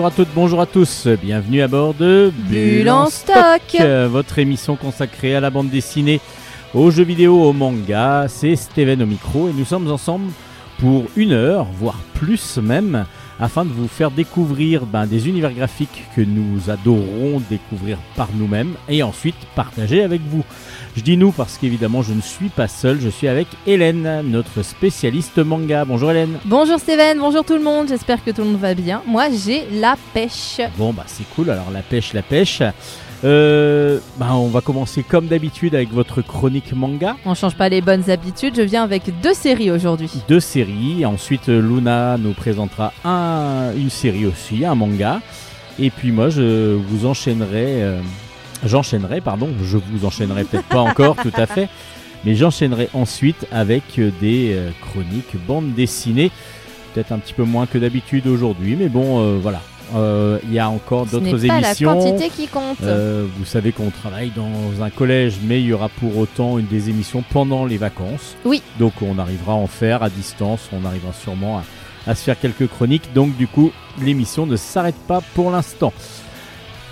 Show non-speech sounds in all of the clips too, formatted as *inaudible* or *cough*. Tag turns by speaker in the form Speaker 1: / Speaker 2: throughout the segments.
Speaker 1: Bonjour à toutes, bonjour à tous, bienvenue à bord de
Speaker 2: Bulle en stock.
Speaker 1: votre émission consacrée à la bande dessinée, aux jeux vidéo, au manga. C'est Steven au micro et nous sommes ensemble pour une heure, voire plus même, afin de vous faire découvrir ben, des univers graphiques que nous adorons découvrir par nous-mêmes et ensuite partager avec vous. Je dis nous parce qu'évidemment je ne suis pas seul, je suis avec Hélène, notre spécialiste manga. Bonjour Hélène.
Speaker 2: Bonjour Steven, bonjour tout le monde, j'espère que tout le monde va bien. Moi j'ai la pêche.
Speaker 1: Bon bah c'est cool, alors la pêche, la pêche. Euh, bah, on va commencer comme d'habitude avec votre chronique manga.
Speaker 2: On change pas les bonnes habitudes, je viens avec deux séries aujourd'hui.
Speaker 1: Deux séries, ensuite Luna nous présentera un, une série aussi, un manga. Et puis moi je vous enchaînerai, euh, j'enchaînerai, pardon, je vous enchaînerai peut-être pas encore tout à fait, mais j'enchaînerai ensuite avec euh, des euh, chroniques bande dessinée. Peut-être un petit peu moins que d'habitude aujourd'hui, mais bon euh, voilà. Euh, Il y a encore d'autres émissions.
Speaker 2: la quantité qui compte.
Speaker 1: Euh, vous savez qu'on travaille dans un collège, mais il y aura pour autant une des émissions pendant les vacances.
Speaker 2: Oui.
Speaker 1: Donc on arrivera à en faire à distance, on arrivera sûrement à, à se faire quelques chroniques. Donc du coup, l'émission ne s'arrête pas pour l'instant.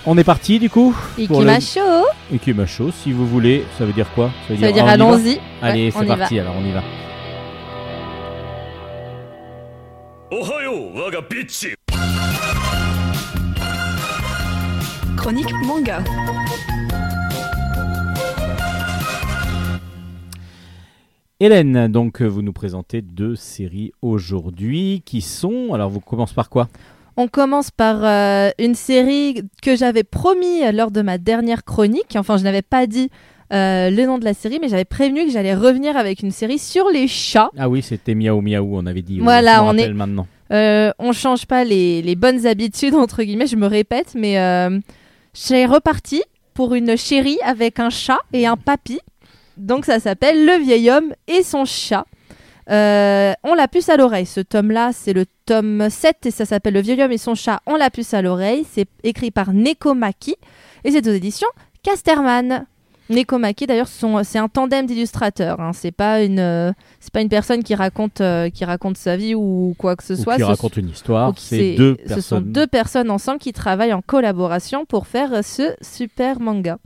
Speaker 1: On est parti du coup pour le-
Speaker 2: Ikimasho,
Speaker 1: Ikimasho, si vous voulez. Ça veut dire quoi
Speaker 2: ça veut dire
Speaker 1: on y va
Speaker 2: allons-y.
Speaker 1: Allez,
Speaker 2: Ouais, on
Speaker 1: c'est
Speaker 2: y va.
Speaker 1: parti, alors on y va.
Speaker 3: おはよう我がビッチ
Speaker 4: Chronique manga.
Speaker 1: Hélène, donc euh, vous nous présentez deux séries aujourd'hui qui sont. Alors vous commencez par quoi
Speaker 2: On commence par euh, une série que j'avais promis lors de ma dernière chronique. Enfin, je n'avais pas dit euh, le nom de la série, mais j'avais prévenu que j'allais revenir avec une série sur les chats.
Speaker 1: Ah oui, c'était Miaou Miaou, on avait dit.
Speaker 2: Voilà,
Speaker 1: me
Speaker 2: on est-
Speaker 1: maintenant.
Speaker 2: Euh, on change pas les, les bonnes habitudes, *laughs* entre guillemets, je me répète, mais euh, j'ai reparti pour une chérie avec un chat et un papy. Donc ça s'appelle Le vieil homme et son chat. Euh, on la puce à l'oreille. Ce tome-là, c'est le tome 7 et ça s'appelle Le vieil homme et son chat. On la puce à l'oreille. C'est écrit par Nekomaki et c'est aux éditions Casterman. Nekomaki, d'ailleurs, sont- c'est un tandem d'illustrateurs. Hein. C'est pas une, euh, c'est pas une personne qui raconte, euh, qui raconte sa vie ou quoi que ce
Speaker 1: Ou
Speaker 2: soit.
Speaker 1: qui
Speaker 2: Ce
Speaker 1: raconte une histoire. C'est deux
Speaker 2: Ce sont deux personnes ensemble qui travaillent en collaboration pour faire ce super manga.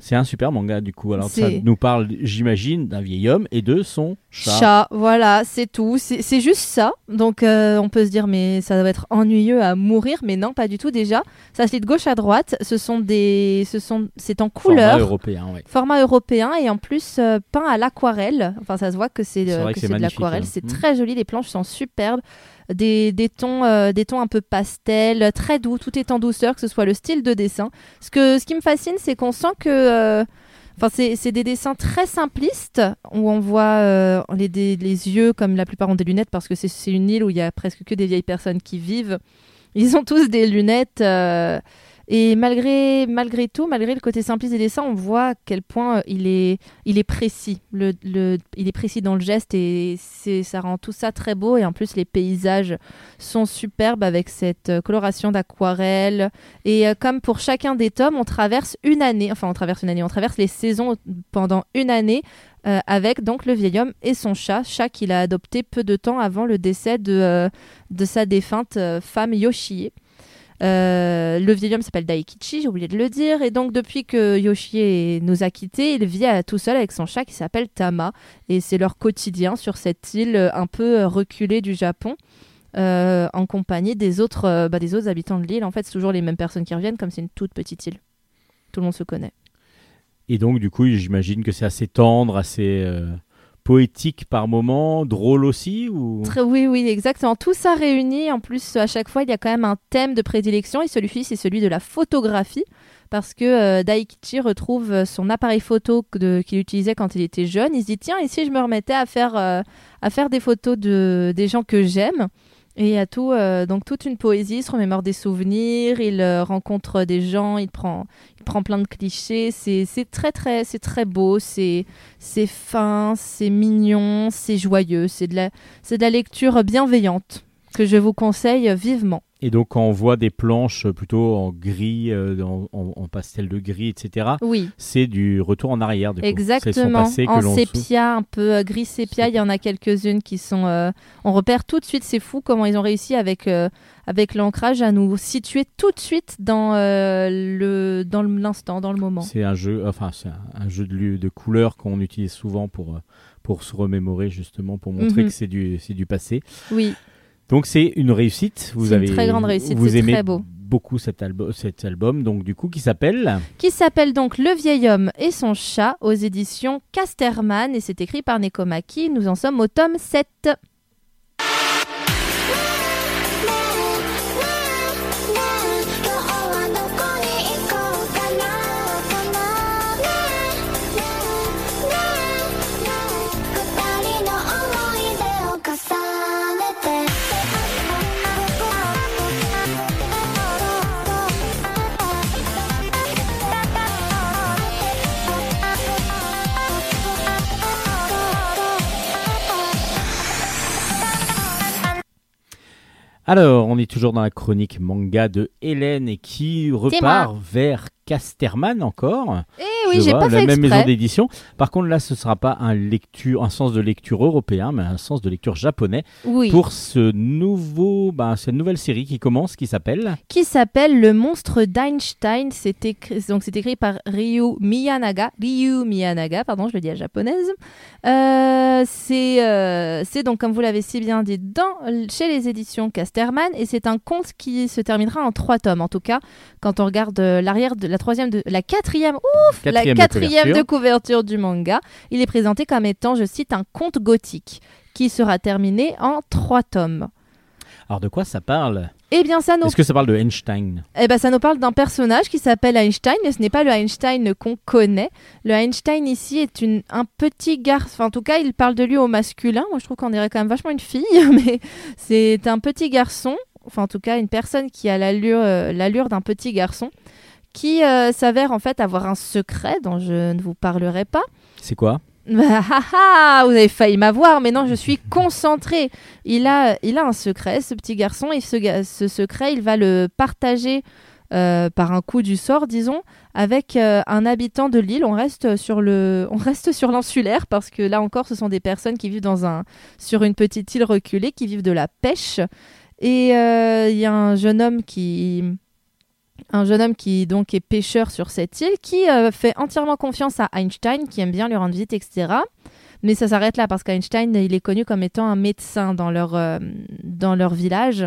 Speaker 1: C'est un super manga du coup. Alors ça nous parle, j'imagine, d'un vieil homme et de son chat.
Speaker 2: Chat, voilà, c'est tout. C'est juste ça. Donc euh, on peut se dire, mais ça doit être ennuyeux à mourir. Mais non, pas du tout déjà. Ça se lit de gauche à droite. Ce sont des, ce sont, c'est en
Speaker 1: Format
Speaker 2: couleur.
Speaker 1: européen, ouais.
Speaker 2: Format européen et en plus euh, peint à l'aquarelle. Enfin, ça se voit que c'est euh, de l'aquarelle.
Speaker 1: hein.
Speaker 2: C'est
Speaker 1: Mm.
Speaker 2: très joli. Les planches sont superbes. Des, des tons, euh, des tons un peu pastel, très doux. Tout est en douceur, que ce soit le style de dessin. Ce que, ce qui me fascine, c'est qu'on sent que, euh, enfin, c'est des dessins très simplistes où on voit euh, les, des- les yeux comme la plupart ont des lunettes parce que c'est- c'est une île où il y a presque que des vieilles personnes qui vivent. Ils ont tous des lunettes. euh, et malgré, malgré tout, malgré le côté simpliste des dessins, on voit à quel point euh, il est, il est précis. Le, le- il est précis dans le geste et ça rend tout ça très beau. Et en plus, les paysages sont superbes avec cette euh, coloration d'aquarelle. Et euh, comme pour chacun des tomes, on traverse une année, enfin on traverse une année, on traverse les saisons pendant une année avec donc le vieil homme et son chat, chat qu'il a adopté peu de temps avant le décès de, de sa défunte femme Yoshie. Euh, le vieil homme s'appelle Daikichi, j'ai oublié de le dire, et donc depuis que Yoshie nous a quittés, il vit tout seul avec son chat qui s'appelle Tama, et c'est leur quotidien sur cette île euh, un peu euh, reculée du Japon. en compagnie des autres, bah, des autres habitants de l'île. En fait, c'est toujours les mêmes personnes qui reviennent, comme c'est une toute petite île. Tout le monde se connaît.
Speaker 1: Et donc du coup, j'imagine que c'est assez tendre, assez poétique par moment, drôle aussi ou?
Speaker 2: Très- oui, oui, exactement. Tout ça réuni. En plus, à chaque fois, il y a quand même un thème de prédilection. Et celui-ci, c'est celui de la photographie. Parce que euh, Daikichi retrouve euh, son appareil photo qu'il utilisait quand il était jeune. Il se dit tiens, et si je me remettais à faire, euh, à faire des photos de, des gens que j'aime? Et il y a tout, euh, donc toute une poésie, il se remémore des souvenirs, il euh, rencontre des gens, il prend, il prend plein de clichés. C'est très, très, c'est très beau, c'est fin, c'est mignon, c'est joyeux, c'est de, la, c'est de la lecture bienveillante. Que je vous conseille vivement.
Speaker 1: Et donc, quand on voit des planches plutôt en gris, euh, en, pastel de gris, etc.,
Speaker 2: Oui,
Speaker 1: c'est du retour en arrière. Du
Speaker 2: exactement. En sépia, un peu euh, gris sépia, il y en a quelques-unes qui sont. euh, on repère tout de suite, c'est fou comment ils ont réussi avec, euh, avec l'ancrage à nous situer tout de suite dans euh, le dans le- l'instant, dans le moment.
Speaker 1: C'est un jeu, enfin, c'est un, un jeu de, de couleurs qu'on utilise souvent pour, euh, pour se remémorer, justement, pour montrer
Speaker 2: Mhm.
Speaker 1: que c'est du, c'est du passé.
Speaker 2: Oui,
Speaker 1: Donc, c'est une réussite. Vous
Speaker 2: C'est une
Speaker 1: avez,
Speaker 2: très grande réussite,
Speaker 1: Vous aimez
Speaker 2: très beau.
Speaker 1: beaucoup cet, albo- cet album, donc, du coup, qui s'appelle
Speaker 2: qui s'appelle donc Le vieil homme et son chat aux éditions Casterman et c'est écrit par Nekomaki. Nous en sommes au tome 7.
Speaker 1: Alors, on est toujours dans la chronique manga de Hélène et qui repart vers Casterman encore.
Speaker 2: Eh oui, j'ai pas
Speaker 1: la
Speaker 2: fait
Speaker 1: même maison d'édition. Par contre, là, ce sera pas un, lecture, un sens de lecture européen, mais un sens de lecture japonais
Speaker 2: Oui.
Speaker 1: pour ce nouveau, bah, cette nouvelle série qui commence, qui s'appelle
Speaker 2: qui s'appelle Le monstre d'Einstein. C'est écrit, donc c'est écrit par Ryu Miyanaga. Ryu Miyanaga, pardon, je le dis à japonaise. Euh, c'est, euh, c'est donc, comme vous l'avez si bien dit, dans, chez les éditions Casterman. Et c'est un conte qui se terminera en trois tomes. En tout cas, quand on regarde euh, l'arrière de la troisième, de, la quatrième, ouf,
Speaker 1: quatrième,
Speaker 2: la
Speaker 1: de
Speaker 2: quatrième
Speaker 1: couverture.
Speaker 2: de couverture du manga, il est présenté comme étant, je cite, un conte gothique qui sera terminé en trois tomes.
Speaker 1: Alors, de quoi ça parle?
Speaker 2: Eh bien, ça nous
Speaker 1: Est-ce que ça parle de Einstein?
Speaker 2: Eh ben, ça nous parle d'un personnage qui s'appelle Einstein, mais ce n'est pas le Einstein qu'on connaît. Le Einstein ici est une, un petit garçon, enfin, en tout cas, il parle de lui au masculin. Moi, je trouve qu'on dirait quand même vachement une fille, *laughs* mais c'est un petit garçon, enfin, en tout cas, une personne qui a l'allure euh, l'allure d'un petit garçon, qui euh, s'avère en fait avoir un secret dont je ne vous parlerai pas.
Speaker 1: C'est quoi?
Speaker 2: Bah, *laughs* ah, ah, vous avez failli m'avoir, mais non, je suis *laughs* concentrée. Il a, il a un secret, ce petit garçon, et ce, secret, il va le partager euh, par un coup du sort, disons, avec euh, un habitant de l'île. On reste sur le, on reste sur l'insulaire parce que là encore, ce sont des personnes qui vivent dans un, sur une petite île reculée, qui vivent de la pêche. Et euh, il y a un jeune homme qui, un jeune homme qui donc est pêcheur sur cette île, qui euh, fait entièrement confiance à Einstein, qui aime bien lui rendre visite, etc. Mais ça s'arrête là parce qu'Einstein, il est connu comme étant un médecin dans leur, euh, dans leur village.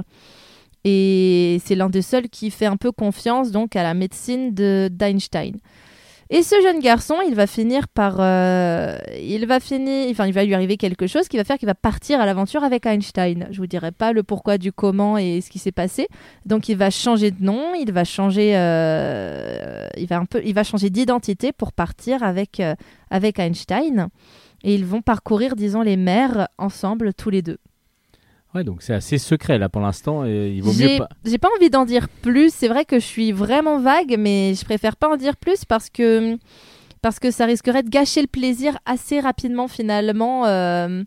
Speaker 2: Et c'est l'un des seuls qui fait un peu confiance donc à la médecine de d'Einstein. Et ce jeune garçon, il va finir par, euh, il va finir, enfin, il va lui arriver quelque chose qui va faire qu'il va partir à l'aventure avec Einstein. Je vous dirai pas le pourquoi du comment et ce qui s'est passé. Donc, il va changer de nom, il va changer, euh, il va un peu, il va changer d'identité pour partir avec euh, avec Einstein. Et ils vont parcourir, disons, les mers ensemble, tous les deux.
Speaker 1: Ouais, donc c'est assez secret là pour l'instant. Et il vaut mieux
Speaker 2: J'ai
Speaker 1: pas.
Speaker 2: j'ai pas envie d'en dire plus. C'est vrai que je suis vraiment vague, mais je préfère pas en dire plus parce que parce que ça risquerait de gâcher le plaisir assez rapidement finalement. Euh,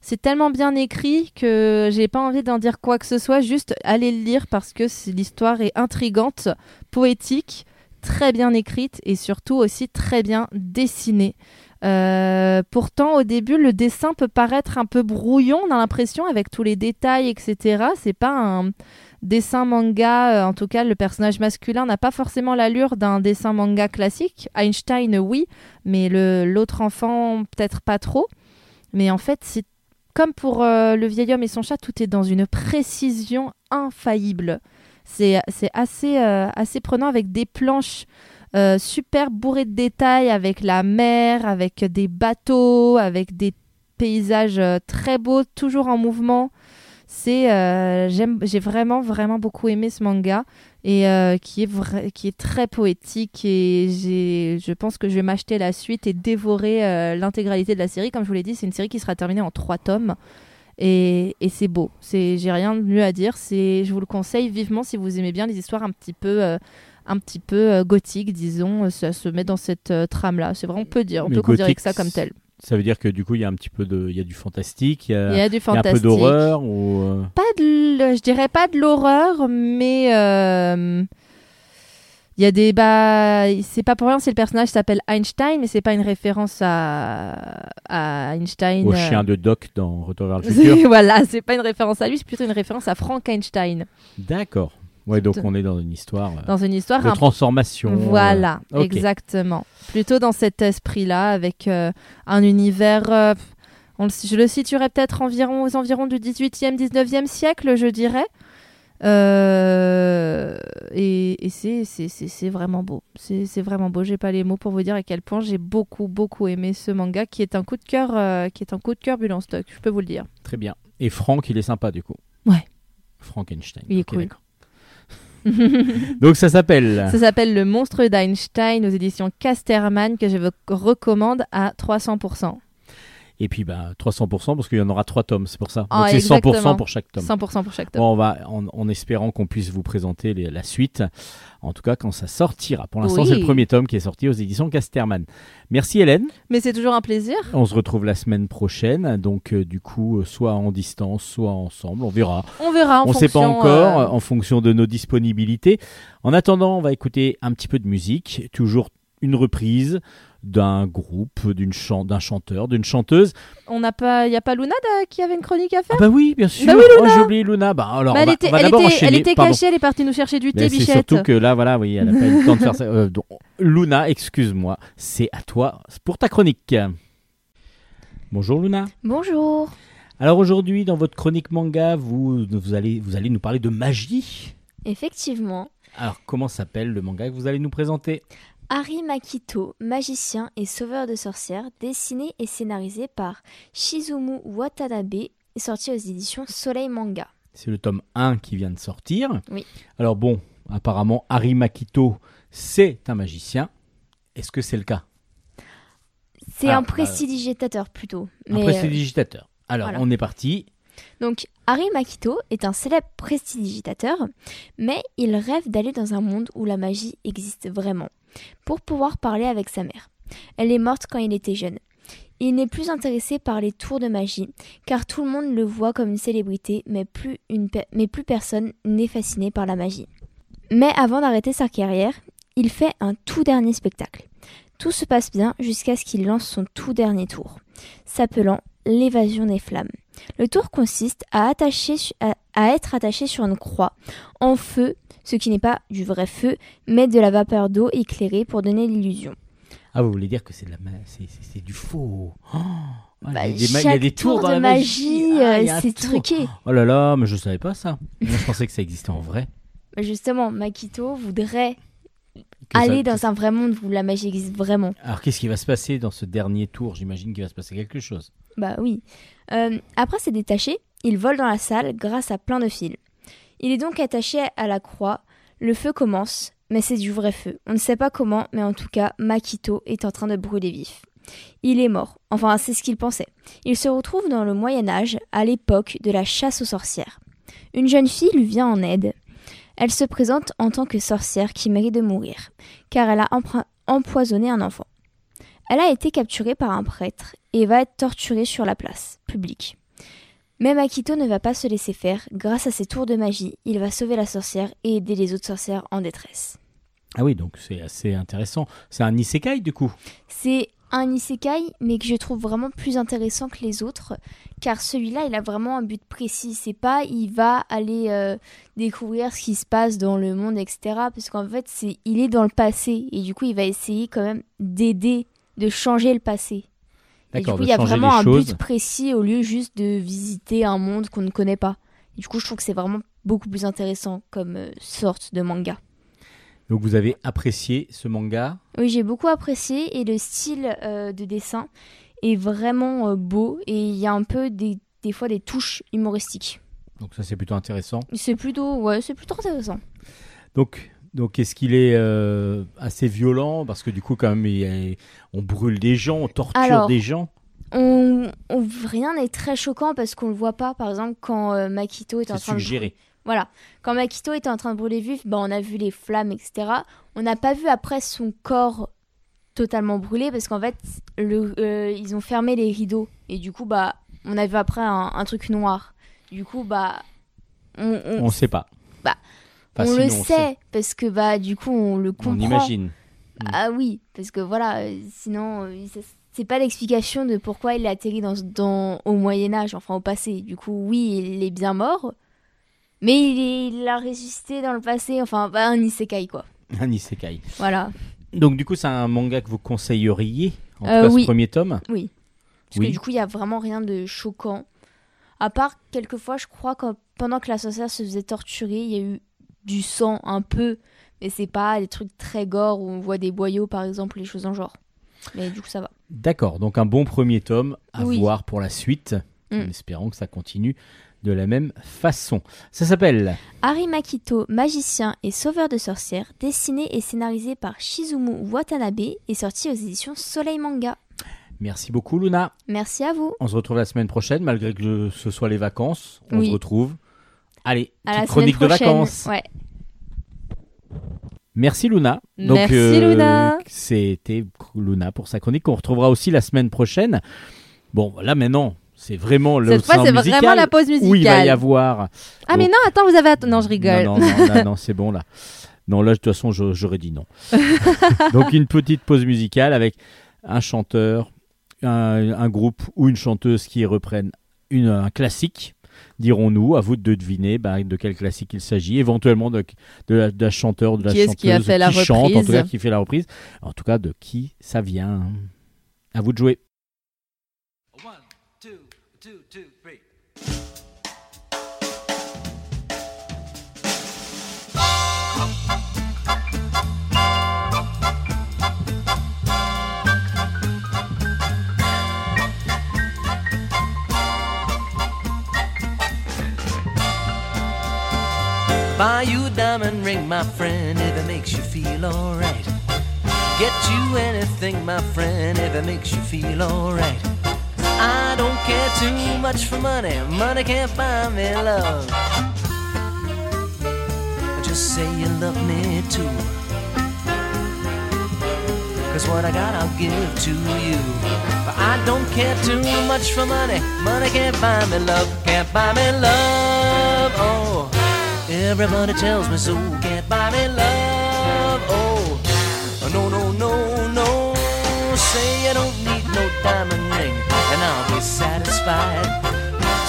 Speaker 2: c'est tellement bien écrit que j'ai pas envie d'en dire quoi que ce soit. Juste aller le lire parce que l'histoire est intrigante, poétique, très bien écrite et surtout aussi très bien dessinée. Euh, pourtant, au début, le dessin peut paraître un peu brouillon, on a l'impression, avec tous les détails, etc. C'est pas un dessin manga, euh, en tout cas, le personnage masculin n'a pas forcément l'allure d'un dessin manga classique. Einstein, oui, mais l'autre enfant, peut-être pas trop. Mais en fait, c'est comme pour euh, le vieil homme et son chat, tout est dans une précision infaillible. C'est assez, assez prenant avec des planches euh, super bourrées de détails, avec la mer, avec des bateaux, avec des paysages euh, très beaux, toujours en mouvement. C'est, euh, j'ai vraiment vraiment beaucoup aimé ce manga et qui est qui est très poétique et je pense que je vais m'acheter la suite et dévorer l'intégralité de la série. Comme je vous l'ai dit, c'est une série qui sera terminée en trois tomes et, et c'est beau. C'est, j'ai rien de mieux à dire. C'est, je vous le conseille vivement si vous aimez bien les histoires un petit peu un petit peu euh, gothiques, disons. Ça se met dans cette euh, trame-là. C'est vraiment, on peut dire, on
Speaker 1: Mais
Speaker 2: peut considérer
Speaker 1: gothique,
Speaker 2: que ça comme tel.
Speaker 1: Ça veut dire que du coup, il y a un petit peu de, il y a du fantastique, il y a,
Speaker 2: Il y a du
Speaker 1: a un
Speaker 2: fantastique.
Speaker 1: peu d'horreur ou. euh,
Speaker 2: Pas de, je dirais pas de l'horreur, mais euh, il y a des bah, c'est pas pour rien si le personnage s'appelle Einstein, mais c'est pas une référence à, à Einstein.
Speaker 1: au
Speaker 2: euh,
Speaker 1: chien de Doc dans Retour vers le *laughs* futur.
Speaker 2: voilà, c'est pas une référence à lui, c'est plutôt une référence à Frankenstein
Speaker 1: D'accord. Ouais, donc on est dans une histoire euh,
Speaker 2: dans une histoire
Speaker 1: de
Speaker 2: un
Speaker 1: transformation. euh,
Speaker 2: Voilà, exactement. Plutôt dans cet esprit-là, avec euh, un univers. on le- je le situerais peut-être environ aux environs du 18e, 19e siècle, je dirais. Et et c'est, vraiment beau. C'est, c'est vraiment beau. J'ai pas les mots pour vous dire à quel point j'ai beaucoup, beaucoup aimé ce manga qui est un coup de cœur, qui est un coup de cœur bulle en stock, je peux vous le dire.
Speaker 1: Très bien. Et Franck, il est sympa du coup.
Speaker 2: Ouais.
Speaker 1: Frankenstein.
Speaker 2: Il est cool. *laughs*
Speaker 1: Donc ça s'appelle.
Speaker 2: Ça s'appelle Le monstre d'Einstein aux éditions Casterman que je vous recommande à 300%.
Speaker 1: Et puis bah 300% parce qu'il y en aura trois tomes, c'est pour ça. Donc
Speaker 2: Ah,
Speaker 1: c'est 100%
Speaker 2: exactement.
Speaker 1: pour chaque tome.
Speaker 2: 100% pour chaque tome.
Speaker 1: Bon, on va en, en espérant qu'on puisse vous présenter les- la suite. En tout cas, quand ça sortira. Pour l'instant,
Speaker 2: Oui.
Speaker 1: c'est le premier tome qui est sorti aux éditions Casterman. Merci Hélène.
Speaker 2: Mais c'est toujours un plaisir.
Speaker 1: On se retrouve la semaine prochaine. Donc, euh, du coup, euh, soit en distance, soit ensemble. On verra.
Speaker 2: On verra en
Speaker 1: on ne sait pas encore,
Speaker 2: euh,
Speaker 1: en fonction de nos disponibilités. En attendant, on va écouter un petit peu de musique. Toujours une reprise d'un groupe, d'une chan- d'un chanteur, d'une chanteuse.
Speaker 2: on n'a pas, il y a pas Luna da- qui avait une chronique à faire.
Speaker 1: Ah bah oui, bien sûr.
Speaker 2: Bah oui,
Speaker 1: Oh,
Speaker 2: Luna.
Speaker 1: j'ai oublié Luna. Bah alors, on
Speaker 2: elle
Speaker 1: va,
Speaker 2: était,
Speaker 1: on va
Speaker 2: elle
Speaker 1: d'abord
Speaker 2: était,
Speaker 1: enchaîner.
Speaker 2: elle était
Speaker 1: Pardon.
Speaker 2: cachée, elle est partie nous chercher du thé,
Speaker 1: c'est
Speaker 2: bichette.
Speaker 1: surtout que là, voilà, oui, elle n'a pas eu le temps de faire ça. Euh, donc, Luna, excuse-moi, c'est à toi c'est pour ta chronique. Bonjour Luna.
Speaker 5: Bonjour.
Speaker 1: Alors aujourd'hui, dans votre chronique manga, vous, vous, allez, vous allez nous parler de magie.
Speaker 5: Effectivement,
Speaker 1: Alors, comment s'appelle le manga que vous allez nous présenter?
Speaker 5: Harry Makito, magicien et sauveur de sorcières, dessiné et scénarisé par Shizumu Watanabe, est sorti aux éditions Soleil Manga.
Speaker 1: C'est le tome 1 qui vient de sortir.
Speaker 5: Oui.
Speaker 1: Alors bon, apparemment, Harry Makito, c'est un magicien. Est-ce que c'est le cas?
Speaker 5: C'est
Speaker 1: Ah,
Speaker 5: un
Speaker 1: bah,
Speaker 5: prestidigitateur plutôt.
Speaker 1: Un
Speaker 5: mais, euh,
Speaker 1: prestidigitateur. Alors,
Speaker 5: voilà.
Speaker 1: on est parti.
Speaker 5: Donc, Harry Makito est un célèbre prestidigitateur, mais il rêve d'aller dans un monde où la magie existe vraiment, pour pouvoir parler avec sa mère. Elle est morte quand il était jeune. Il n'est plus intéressé par les tours de magie, car tout le monde le voit comme une célébrité, mais plus, une mais plus personne n'est fasciné par la magie. Mais avant d'arrêter sa carrière, il fait un tout dernier spectacle. Tout se passe bien jusqu'à ce qu'il lance son tout dernier tour, s'appelant l'évasion des flammes. Le tour consiste à, attacher, à, à être attaché sur une croix en feu, ce qui n'est pas du vrai feu, mais de la vapeur d'eau éclairée pour donner l'illusion.
Speaker 1: Ah, vous voulez dire que c'est de la ma- c'est, c'est- c'est du faux Oh, ah,
Speaker 5: Bah,
Speaker 1: il, y a des, ma- il y a des tours
Speaker 5: tour
Speaker 1: dans
Speaker 5: de
Speaker 1: la
Speaker 5: magie,
Speaker 1: Ah,
Speaker 5: euh, c'est truqué.
Speaker 1: Oh là là, mais je savais pas ça. *laughs* Moi, je pensais que ça existait en vrai.
Speaker 5: Bah, Justement, Makito voudrait
Speaker 1: Que
Speaker 5: aller dans un vrai monde où la magie existe vraiment.
Speaker 1: Alors, qu'est-ce qui va se passer dans ce dernier tour? J'imagine qu'il va se passer quelque chose.
Speaker 5: Bah oui. Euh, après s'est détaché, il vole dans la salle grâce à plein de fils. Il est donc attaché à la croix. Le feu commence, mais c'est du vrai feu. On ne sait pas comment, mais en tout cas, Makito est en train de brûler vif. Il est mort. Enfin, c'est ce qu'il pensait. Il se retrouve dans le Moyen Âge, à l'époque de la chasse aux sorcières. Une jeune fille lui vient en aide. Elle se présente en tant que sorcière qui mérite de mourir, car elle a empoisonné un enfant. Elle a été capturée par un prêtre et va être torturée sur la place publique. Mais Makito ne va pas se laisser faire. Grâce à ses tours de magie, il va sauver la sorcière et aider les autres sorcières en détresse.
Speaker 1: Ah oui, donc c'est assez intéressant. C'est un isekai du coup?
Speaker 5: C'est un isekai, mais que je trouve vraiment plus intéressant que les autres, car celui-là, il a vraiment un but précis. C'est pas, il va aller euh, découvrir ce qui se passe dans le monde, etc. Parce qu'en fait, c'est, il est dans le passé, et du coup, il va essayer quand même d'aider, de changer le passé. Et du coup, il y a vraiment un
Speaker 1: choses.
Speaker 5: but précis au lieu juste de visiter un monde qu'on ne connaît pas. Et du coup, je trouve que c'est vraiment beaucoup plus intéressant comme euh, sorte de manga.
Speaker 1: Donc vous avez apprécié ce manga?
Speaker 5: Oui, j'ai beaucoup apprécié et le style euh, de dessin est vraiment euh, beau et il y a un peu des, des fois des touches humoristiques.
Speaker 1: Donc ça c'est plutôt intéressant.
Speaker 5: C'est plutôt, ouais, c'est plutôt intéressant.
Speaker 1: Donc, donc est-ce qu'il est euh, assez violent? Parce que du coup, quand même, il on brûle des gens, on torture
Speaker 5: Alors,
Speaker 1: des gens.
Speaker 5: On, on- rien n'est très choquant parce qu'on le voit pas. Par exemple, quand euh, Makito est en train de
Speaker 1: suggéré.
Speaker 5: Voilà. Quand Makito était en train de brûler vif, bah, on a vu les flammes, etc. On n'a pas vu après son corps totalement brûlé parce qu'en fait, le, euh, ils ont fermé les rideaux et du coup, bah, on a vu après un, un truc noir. Du coup, bah, on, on,
Speaker 1: On ne sait pas.
Speaker 5: Bah,
Speaker 1: Enfin,
Speaker 5: on le sait parce que bah, du coup, on le comprend.
Speaker 1: On imagine.
Speaker 5: Ah oui, parce que voilà, euh, sinon, euh, c'est pas l'explication de pourquoi il a atterri dans, dans, au Moyen-Âge, enfin au passé. Du coup, oui, il est bien mort, mais il, est- il a ressuscité dans le passé, enfin, bah, un isekai quoi. *laughs*
Speaker 1: Un isekai.
Speaker 5: Voilà,
Speaker 1: Donc, du coup, c'est un manga que vous conseilleriez En tout
Speaker 5: Euh,
Speaker 1: cas,
Speaker 5: oui.
Speaker 1: ce premier tome?
Speaker 5: Oui. Parce
Speaker 1: Oui.
Speaker 5: que du coup, il y a vraiment rien de choquant. À part, quelquefois, je crois que pendant que la sorcière se faisait torturer, il y a eu du sang un peu, mais c'est pas des trucs très gore où on voit des boyaux par exemple, les choses en genre. Mais du coup, ça va.
Speaker 1: D'accord, donc un bon premier tome à
Speaker 5: Oui.
Speaker 1: voir pour la suite,
Speaker 5: Mm.
Speaker 1: en espérant que ça continue de la même façon. Ça s'appelle
Speaker 5: Harry Makito, magicien et sauveur de sorcières, dessiné et scénarisé par Shizumu Watanabe et sorti aux éditions Soleil Manga.
Speaker 1: Merci beaucoup Luna.
Speaker 5: Merci à vous.
Speaker 1: On se retrouve la semaine prochaine, malgré que ce soit les vacances. On
Speaker 5: Oui.
Speaker 1: se retrouve. Allez,
Speaker 5: À la
Speaker 1: chronique de vacances.
Speaker 5: Ouais.
Speaker 1: Merci Luna.
Speaker 2: Merci,
Speaker 1: euh,
Speaker 2: Luna.
Speaker 1: C'était Luna pour sa chronique qu'on retrouvera aussi la semaine prochaine. Bon, là maintenant, c'est vraiment le
Speaker 2: Cette fois, c'est vraiment la pause musicale.
Speaker 1: où il va y avoir.
Speaker 2: Ah, mais non, attends, vous avez. att- Non, je rigole.
Speaker 1: Non, non, non, c'est bon là. Non, là, de toute façon, j'aurais dit non. *laughs* Donc, une petite pause musicale avec un chanteur, un, un groupe ou une chanteuse qui reprennent une, un classique, dirons-nous. À vous de deviner bah, de quel classique il s'agit. Éventuellement de, de, la, de la chanteur, de la
Speaker 2: Qui
Speaker 1: chanteuse
Speaker 2: qui a fait la
Speaker 1: chante, en tout cas qui fait la reprise. En tout cas, de qui ça vient? À vous de jouer.
Speaker 6: Buy you a diamond ring, my friend, if it makes you feel alright. Get you anything, my friend, if it makes you feel alright. I don't care too much for money, money can't buy me love. Just say you love me too. Cause what I got I'll give to you. But I don't care too much for money, money can't buy me love, can't buy me love. Oh, everybody tells me so, can't buy me love. Oh, no, no, no, no. Say you don't need no diamond ring, and I'll be satisfied.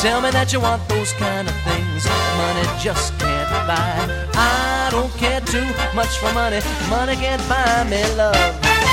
Speaker 6: Tell me that you want those kind of things money just can't buy. I don't care too much for money, money can't buy me love.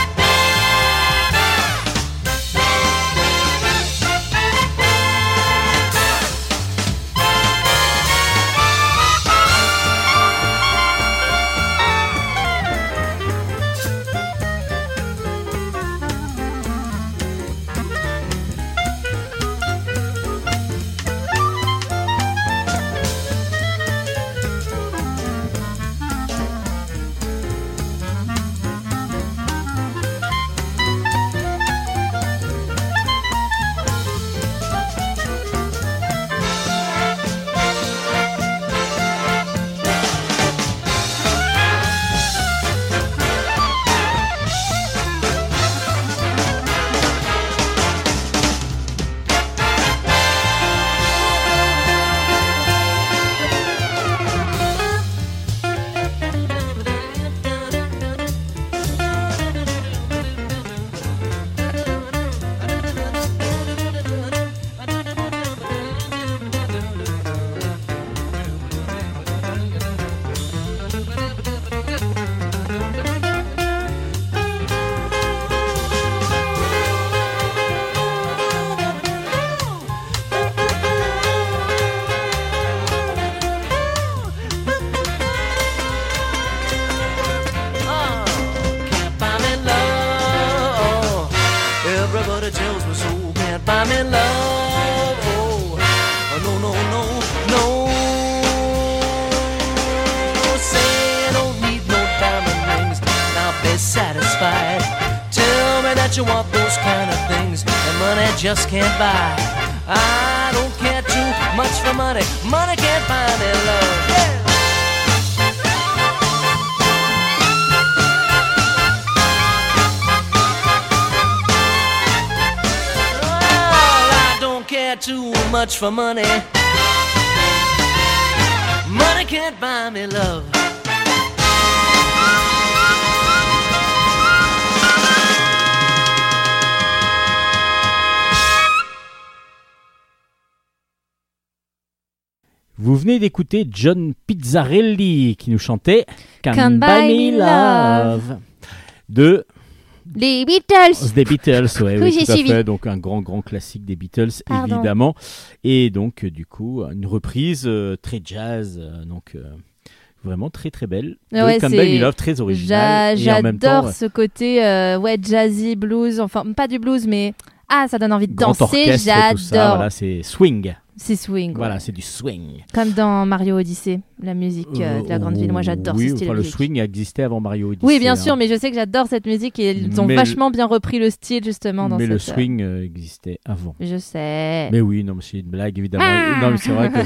Speaker 1: Venez d'écouter John Pizzarelli qui nous chantait Can't,
Speaker 2: Can't
Speaker 1: Buy Me Love de
Speaker 2: Les Beatles
Speaker 1: des Beatles, ouais, *laughs* oui,
Speaker 2: j'ai
Speaker 1: tout à
Speaker 2: suivi.
Speaker 1: fait. Donc un grand grand classique des Beatles
Speaker 2: Pardon.
Speaker 1: évidemment, et donc euh, du coup une reprise euh, très jazz, euh, donc vraiment très très belle.
Speaker 2: Ouais,
Speaker 1: Buy Me Love, très original
Speaker 2: J'adore ce côté ouais jazzy blues, enfin pas du blues mais ah ça donne envie de danser, j'adore.
Speaker 1: Voilà, c'est swing.
Speaker 2: C'est swing. ouais.
Speaker 1: Voilà, c'est du swing.
Speaker 2: Comme dans Mario Odyssey, la musique euh, de la grande ville. Moi j'adore
Speaker 1: oui,
Speaker 2: ce style
Speaker 1: enfin,
Speaker 2: de
Speaker 1: le swing existait avant Mario Odyssey.
Speaker 2: Oui, bien
Speaker 1: hein.
Speaker 2: sûr, mais je sais que j'adore cette musique et ils ont
Speaker 1: Mais le-
Speaker 2: vachement bien repris le style justement dans
Speaker 1: mais le
Speaker 2: cette, euh,
Speaker 1: swing euh, existait avant.
Speaker 2: Je sais.
Speaker 1: Mais oui, non, mais c'est une blague évidemment.
Speaker 2: Ah
Speaker 1: non, mais c'est vrai que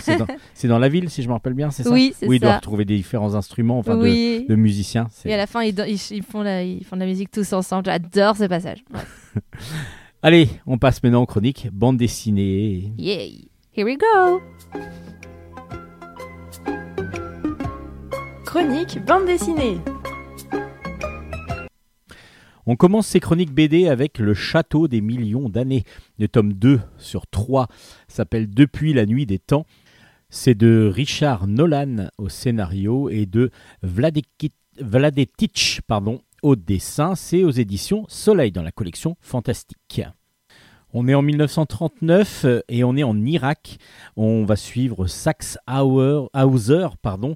Speaker 1: c'est dans, *laughs* la ville, si je me rappelle bien, c'est ça
Speaker 2: Oui, c'est
Speaker 1: Oui, ils doivent
Speaker 2: ça.
Speaker 1: retrouver des différents instruments, enfin de-
Speaker 2: oui.
Speaker 1: de, musiciens.
Speaker 2: Et à la fin, ils, font la, ils font de la musique tous ensemble. J'adore ce passage. Ouais. *laughs*
Speaker 1: Allez, on passe maintenant aux chroniques bande dessinée.
Speaker 2: Yay. Here we go.
Speaker 4: Chronique bande dessinée.
Speaker 1: On commence ces chroniques BD avec Le Château des millions d'années. Le tome 2 sur 3 s'appelle Depuis la nuit des temps. C'est de Richard Nolan au scénario et de Vladetich pardon, au dessin. C'est aux éditions Soleil dans la collection Fantastique. On est en 1939 euh, et on est en Irak. On va suivre Sax Hauser, pardon,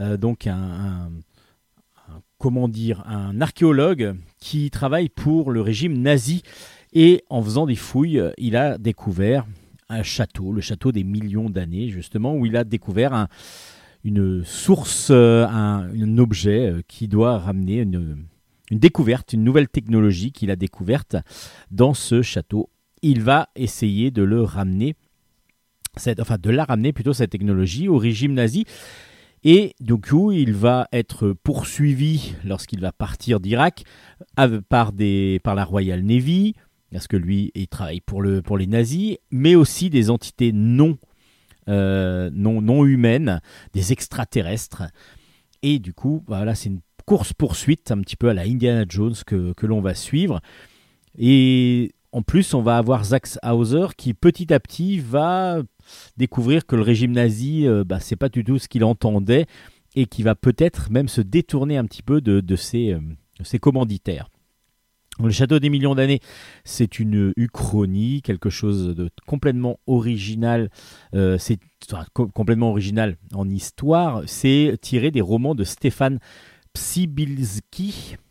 Speaker 1: euh, donc un, comment dire, un archéologue qui travaille pour le régime nazi. Et en faisant des fouilles, euh, il a découvert un château, le château des millions d'années, justement, où il a découvert un- une source, un, objet qui doit ramener une découverte, une nouvelle technologie qu'il a découverte dans ce château. Il va essayer de le ramener, cette- enfin de la ramener plutôt cette technologie au régime nazi. Et du coup, il va être poursuivi lorsqu'il va partir d'Irak par, des, par la Royal Navy, parce que lui, il travaille pour, le, pour les nazis, mais aussi des entités non, euh, non, non humaines, des extraterrestres. Et du coup, voilà, c'est une course-poursuite un petit peu à la Indiana Jones que, que l'on va suivre. Et en plus, on va avoir Zax Hauser qui petit à petit va découvrir que le régime nazi, euh, bah, c'est pas du tout ce qu'il entendait et qui va peut-être même se détourner un petit peu de, euh, ses commanditaires. Le château des millions d'années, c'est une uchronie, quelque chose de complètement original. euh, c'est complètement original en histoire. C'est tiré des romans de Stéphane Psybilski, euh,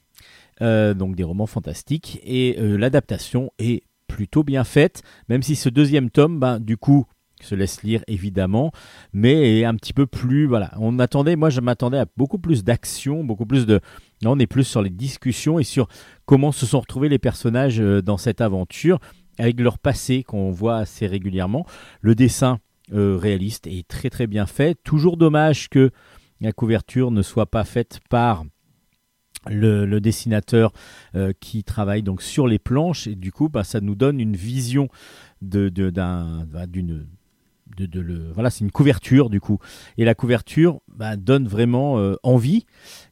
Speaker 1: donc des romans fantastiques. Et euh, l'adaptation est plutôt bien faite, même si ce deuxième tome, ben, du coup, se laisse lire évidemment, mais est un petit peu plus. Voilà, on attendait, moi je m'attendais à beaucoup plus d'action, beaucoup plus de. Là, on est plus sur les discussions et sur comment se sont retrouvés les personnages euh, dans cette aventure, avec leur passé qu'on voit assez régulièrement. Le dessin euh, réaliste est très très bien fait. Toujours dommage que la couverture ne soit pas faite par le, le dessinateur euh, qui travaille donc sur les planches. Et du coup bah, ça nous donne une vision de, de- d'un, bah, d'une de, de le, voilà c'est une couverture du coup. Et la couverture bah, donne vraiment euh, envie.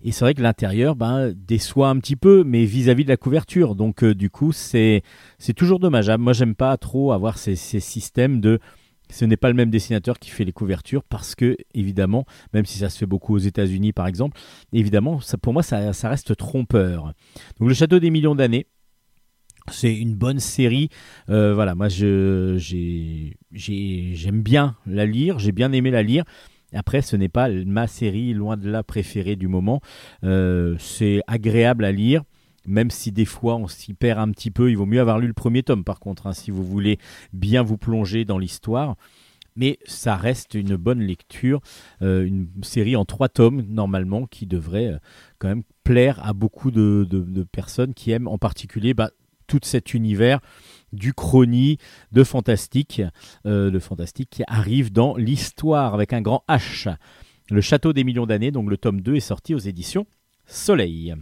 Speaker 1: Et c'est vrai que l'intérieur bah, déçoit un petit peu mais vis-à-vis de la couverture. Donc euh, du coup c'est c'est toujours dommageable. Moi j'aime pas trop avoir ces, ces systèmes de ce n'est pas le même dessinateur qui fait les couvertures parce que évidemment même si ça se fait beaucoup aux États-Unis par exemple évidemment pour moi ça, reste trompeur donc le château des millions d'années c'est une bonne série. Euh, voilà, moi j'aime bien la lire, j'ai bien aimé la lire. Après, ce n'est pas ma série, loin de là, préférée du moment. Euh, c'est agréable à lire, même si des fois on s'y perd un petit peu. Il vaut mieux avoir lu le premier tome, par contre, hein, si vous voulez bien vous plonger dans l'histoire. Mais ça reste une bonne lecture, euh, une série en trois tomes normalement qui devrait euh, quand même plaire à beaucoup de, personnes qui aiment en particulier bah, tout cet univers du chrony, de fantastique, euh, de fantastique qui arrive dans l'histoire avec un grand H. Le Château des millions d'années, donc le tome 2 est sorti aux éditions Soleil.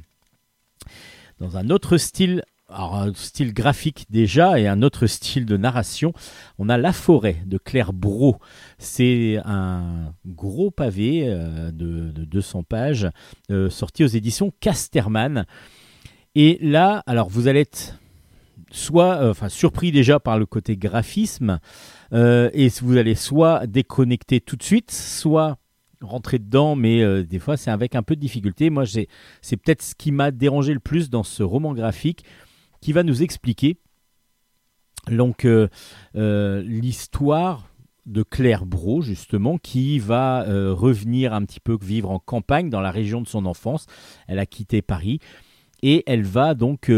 Speaker 1: Dans un autre style alors, un style graphique déjà et un autre style de narration. On a La forêt de Claire Bro. C'est un gros pavé euh, de, de 200 pages euh, sorti aux éditions Casterman. Et là, alors vous allez être soit euh, enfin, surpris déjà par le côté graphisme et vous allez soit déconnecter tout de suite, soit rentrer dedans, mais euh, des fois c'est avec un peu de difficulté. Moi, c'est peut-être ce qui m'a dérangé le plus dans ce roman graphique qui va nous expliquer donc euh, euh, l'histoire de Claire Bro justement qui va revenir un petit peu vivre en campagne dans la région de son enfance. Elle a quitté Paris et elle va donc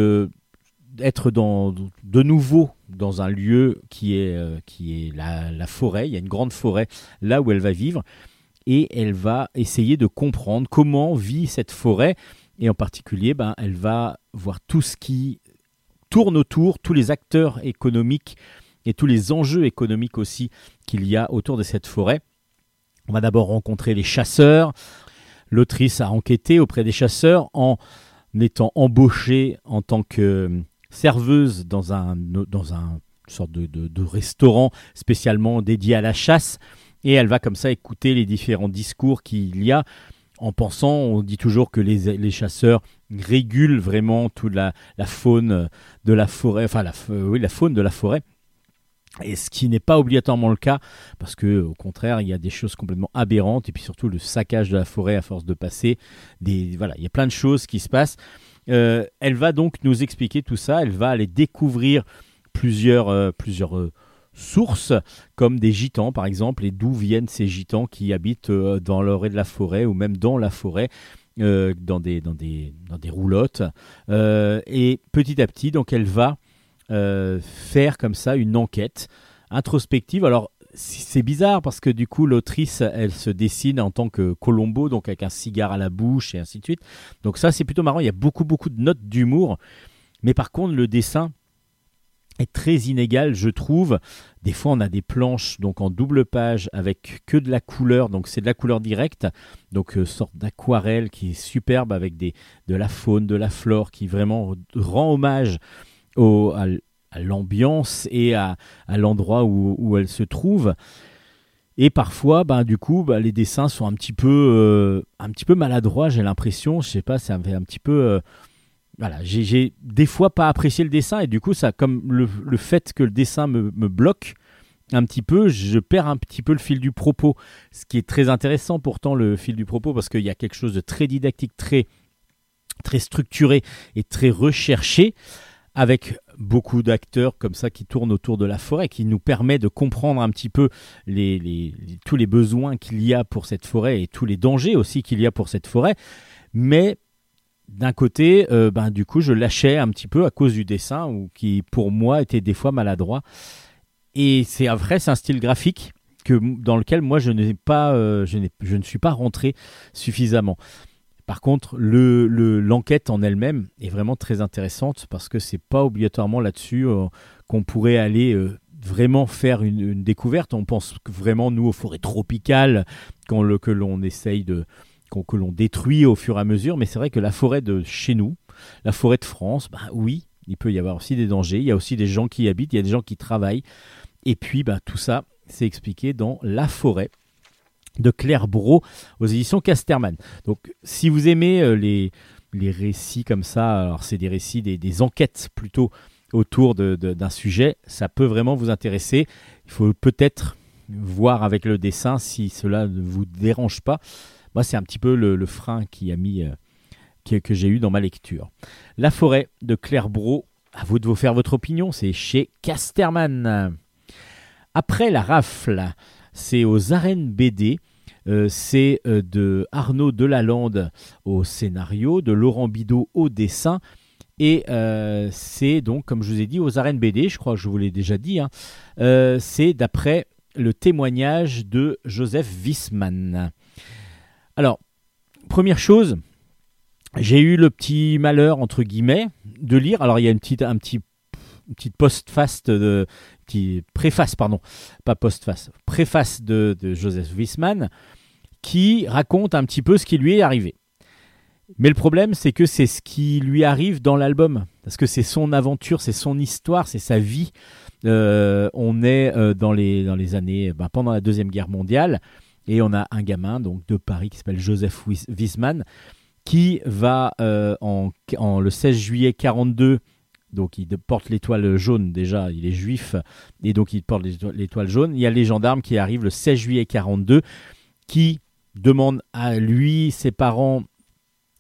Speaker 1: être dans, de nouveau dans un lieu qui est, qui est la, la forêt. Il y a une grande forêt là où elle va vivre et elle va essayer de comprendre comment vit cette forêt et en particulier ben, elle va voir tout ce qui tourne autour, tous les acteurs économiques et tous les enjeux économiques aussi qu'il y a autour de cette forêt. On va d'abord rencontrer les chasseurs. L'autrice a enquêté auprès des chasseurs en étant embauchée en tant que serveuse dans un, dans sorte de restaurant spécialement dédié à la chasse. Et elle va comme ça écouter les différents discours qu'il y a en pensant, on dit toujours que les, chasseurs régulent vraiment toute la, faune de la forêt, enfin la, f- oui, la faune de la forêt. Et ce qui n'est pas obligatoirement le cas, parce que au contraire, il y a des choses complètement aberrantes, et puis surtout le saccage de la forêt à force de passer. Des, voilà, il y a plein de choses qui se passent. Euh, elle va donc nous expliquer tout ça. Elle va aller découvrir plusieurs, euh, plusieurs euh, sources, comme des gitans par exemple, et d'où viennent ces gitans qui habitent euh, dans l'orée de la forêt ou même dans la forêt. euh, dans, des, dans, roulottes. Euh, et petit à petit, donc elle va faire comme ça une enquête introspective. Alors c'est bizarre parce que du coup l'autrice elle se dessine en tant que Colombo, donc avec un cigare à la bouche et ainsi de suite. Donc ça c'est plutôt marrant, il y a beaucoup beaucoup de notes d'humour. Mais par contre le dessin est très inégal je trouve. Des fois on a des planches donc en double page avec que de la couleur, donc c'est de la couleur directe, donc euh, sorte d'aquarelle qui est superbe avec des, de la faune, de la flore qui vraiment rend hommage au, à, l'ambiance et à, à l'endroit où, où elle se trouve. Et parfois, ben, du coup, ben, les dessins sont un petit peu, euh, un petit peu maladroits, j'ai l'impression. Je sais pas, ça un petit peu. euh, voilà, j'ai, des fois pas apprécié le dessin et du coup, ça, comme le, fait que le dessin me, bloque un petit peu, je perds un petit peu le fil du propos. Ce qui est très intéressant pourtant, le fil du propos, parce qu'il y a quelque chose de très didactique, très, très structuré et très recherché avec beaucoup d'acteurs comme ça qui tournent autour de la forêt, qui nous permet de comprendre un petit peu tous les besoins qu'il y a pour cette forêt et tous les dangers aussi qu'il y a pour cette forêt. Mais d'un côté, euh, ben, du coup, je lâchais un petit peu à cause du dessin, ou qui pour moi était des fois maladroit. Et c'est vrai, c'est un style graphique que, dans lequel moi euh, je, ne suis pas rentré suffisamment. Par contre, le- le- l'enquête en elle-même est vraiment très intéressante parce que c'est pas obligatoirement là-dessus euh, qu'on pourrait aller vraiment faire une, découverte. On pense vraiment nous aux forêts tropicales qu'on le- que l'on essaye de que l'on détruit au fur et à mesure, mais c'est vrai que la forêt de chez nous, la forêt de France, ben oui, il peut y avoir aussi des dangers. Il y a aussi des gens qui y habitent, il y a des gens qui travaillent, et puis ben, tout ça, c'est expliqué dans La forêt de Claire Bro aux éditions Casterman. Donc, si vous aimez euh, les, les récits comme ça, alors c'est des récits, des, des enquêtes plutôt autour de- de- d'un sujet, ça peut vraiment vous intéresser. Il faut peut-être voir avec le dessin si cela ne vous dérange pas. Moi, c'est un petit peu le, frein qui a mis, euh, que j'ai eu dans ma lecture. La forêt de Claire Bro. À vous de vous faire votre opinion. C'est chez Casterman. Après la rafle, c'est aux arènes BD. Euh, c'est euh, de Arnaud Delalande au scénario, de Laurent Bidot au dessin. Et c'est donc, comme je vous ai dit, aux arènes BD, je crois que je vous l'ai déjà dit, hein, c'est d'après le témoignage de Joseph Wissmann. Alors, première chose, j'ai eu le petit malheur, entre guillemets, de lire. Alors, il y a une petite, un petit, une petite de, préface, pardon, pas postface, préface de, Joseph Wissmann, qui raconte un petit peu ce qui lui est arrivé. Mais le problème, c'est que c'est ce qui lui arrive dans l'album. Parce que c'est son aventure, c'est son histoire, c'est sa vie. Euh, on est euh, dans, les, dans les années, ben, pendant la Deuxième Guerre mondiale, et on a un gamin donc de Paris qui s'appelle Joseph Wiesmann, qui va euh, en, en- le 16 juillet 42, donc il porte l'étoile jaune déjà, il est juif, et donc il porte l'éto- l'étoile jaune. Il y a les gendarmes qui arrivent le 16 juillet 42, qui demandent à lui, ses parents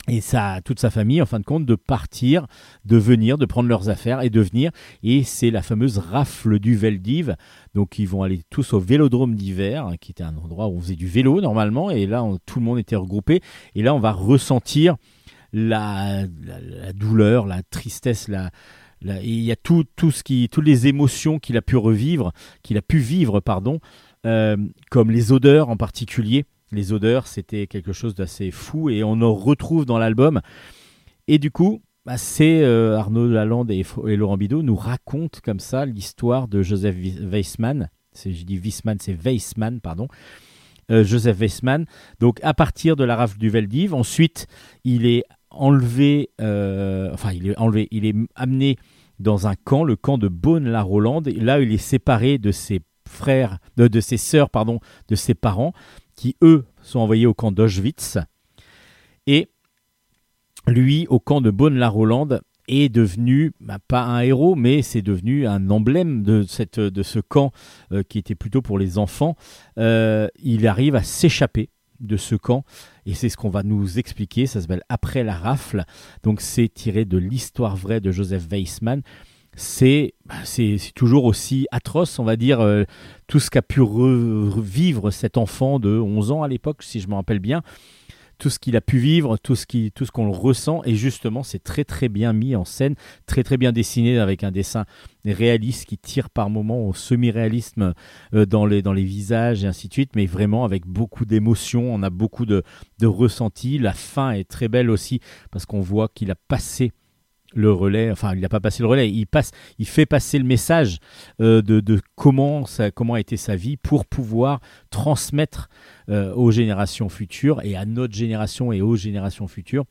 Speaker 1: et sa, toute sa famille, en fin de compte, de partir, de venir, de prendre leurs affaires et de venir. Et c'est la fameuse rafle du Veldiv. Donc ils vont aller tous au vélodrome d'hiver, hein, qui était un endroit où on faisait du vélo normalement. Et là, tout le monde était regroupé. Et là, on va ressentir la, la- la douleur, la tristesse, la, la- et il y a tout, tout ce qui, toutes les émotions qu'il a pu revivre, qu'il a pu vivre, pardon, euh, comme les odeurs en particulier. Les odeurs, c'était quelque chose d'assez fou et on en retrouve dans l'album. Et du coup, bah, c'est euh, Arnaud Lalande et, Laurent Bidot nous racontent comme ça l'histoire de Joseph Weissmann. C'est, je dis Weissmann, c'est Weissmann, pardon. Euh, Joseph Weissmann. Donc à partir de la rafle du Veldiv, ensuite il est enlevé, euh, enfin il est enlevé, il est amené dans un camp, le camp de Beaune-la-Rolande. Là, il est séparé de ses frères, de, de ses sœurs, pardon, de ses parents, qui eux sont envoyés au camp d'Auschwitz. Et lui, au camp de Beaune-la-Rolande, est devenu, bah, pas un héros, mais c'est devenu un emblème de, cette, ce camp euh, qui était plutôt pour les enfants. Euh, il arrive à s'échapper de ce camp et c'est ce qu'on va nous expliquer. Ça s'appelle Après la rafle. Donc c'est tiré de l'histoire vraie de Joseph Weissmann. C'est bah, c'est c'est toujours aussi atroce, on va dire, euh, tout ce qu'a pu re- revivre cet enfant de 11 ans à l'époque, si je me rappelle bien. Tout ce qu'il a pu vivre, tout ce qui- tout ce qu'on le ressent, et justement, c'est très très bien mis en scène, très très bien dessiné avec un dessin réaliste qui tire par moments au semi-réalisme euh, dans, les, dans les visages et ainsi de suite, mais vraiment avec beaucoup d'émotion, on a beaucoup de, de ressenti. La fin est très belle aussi parce qu'on voit qu'il a passé le relais, enfin il n'a pas passé le relais, il passe, il fait passer le message euh, de, de comment ça, comment a été sa vie pour pouvoir transmettre euh, aux générations futures et à notre génération et aux générations futures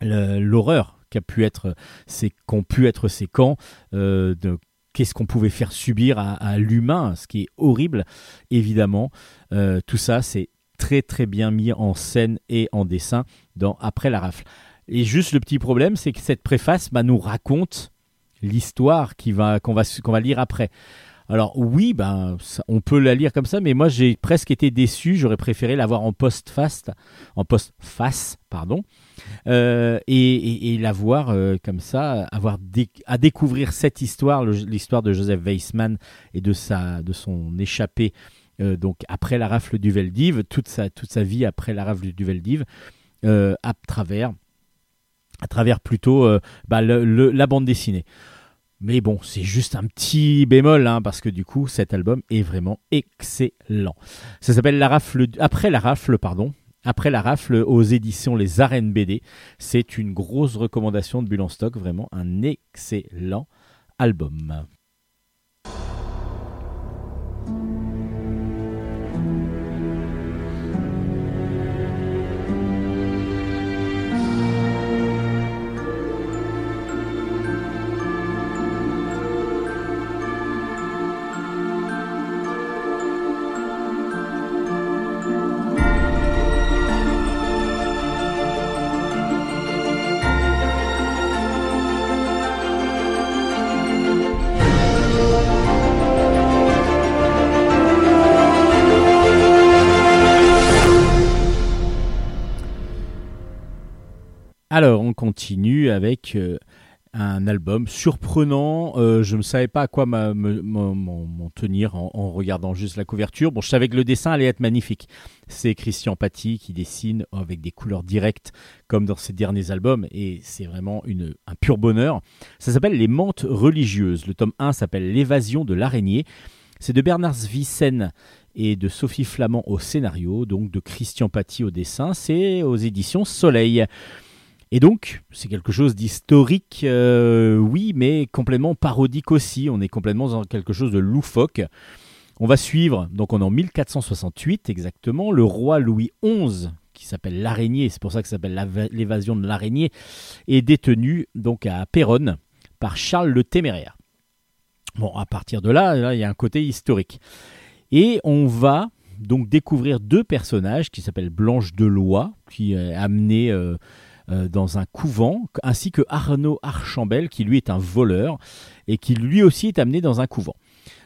Speaker 1: l'horreur qu'a pu être ces qu'ont pu être ces camps euh, de qu'est-ce qu'on pouvait faire subir à, l'humain, ce qui est horrible évidemment. Tout ça c'est très très bien mis en scène et en dessin dans Après la rafle. Et juste le petit problème, c'est que cette préface bah, nous raconte l'histoire qui va, qu'on, va, qu'on va lire après. Alors oui, ben, on peut la lire comme ça, mais moi j'ai presque été déçu. J'aurais préféré l'avoir en post-face, en post-face, pardon, euh, et, et, et la voir euh, comme ça, avoir à découvrir cette histoire, l'histoire de Joseph Weissmann et de sa, de son échappée. euh, donc après la rafle du Veldiv, toute sa, toute sa vie après la rafle du Veldiv, à travers à travers plutôt euh, bah, la bande dessinée. Mais bon, c'est juste un petit bémol, hein, parce que du coup, cet album est vraiment excellent. Ça s'appelle la rafle, Après la rafle, pardon. Après la rafle aux éditions Les Arènes BD. C'est une grosse recommandation de Bulle en stock, vraiment un excellent album. On continue avec euh, un album surprenant. Euh, je ne savais pas à quoi m'en tenir en, regardant juste la couverture. Bon, je savais que le dessin allait être magnifique. C'est Christian Paty qui dessine avec des couleurs directes, comme dans ses derniers albums, et c'est vraiment un pur bonheur. Ça s'appelle Les Mantes religieuses. Le tome 1 s'appelle L'évasion de l'araignée. C'est de Bernard Svissen et de Sophie Flamand au scénario, donc de Christian Paty au dessin. C'est aux éditions Soleil. Et donc, c'est quelque chose d'historique, euh, oui, mais complètement parodique aussi. On est complètement dans quelque chose de loufoque. On va suivre, donc on est en 1468 exactement, le roi Louis XI qui s'appelle l'araignée, c'est pour ça que ça s'appelle l'évasion de l'araignée, est détenu donc à Péronne par Charles le Téméraire. Bon, à partir de là, là, il y a un côté historique. Et on va donc découvrir deux personnages qui s'appellent Blanche de Loy, qui est amenée euh, euh, dans un couvent, ainsi que Arnaud Archambel, qui lui est un voleur, et qui lui aussi est amené dans un couvent.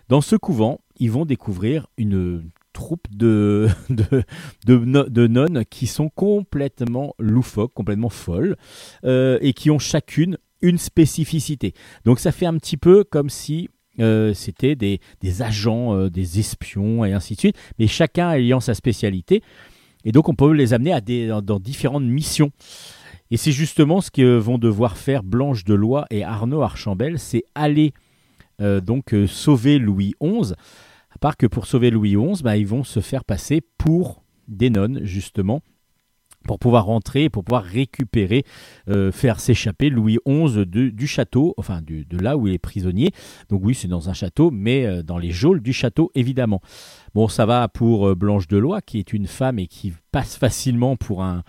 Speaker 1: Dans ce couvent, ils vont découvrir une troupe de, *laughs* de, de, no- de nonnes qui sont complètement loufoques, complètement folles, euh, et qui ont chacune une spécificité. Donc ça fait un petit peu comme si euh, c'était des, agents, des espions et ainsi de suite, mais chacun ayant sa spécialité. Et donc on peut les amener dans différentes missions. Et c'est justement ce que vont devoir faire Blanche de Loy et Arnaud Archambel, c'est aller euh, donc euh, sauver Louis XI. À part que pour sauver Louis XI, bah, ils vont se faire passer pour des nonnes, justement, pour pouvoir rentrer, pour pouvoir récupérer, euh, faire s'échapper Louis XI du château, enfin de là où il est prisonnier. Donc oui, c'est dans un château, mais dans les geôles du château, évidemment. Bon, ça va pour Blanche de Loy, qui est une femme et qui passe facilement pour un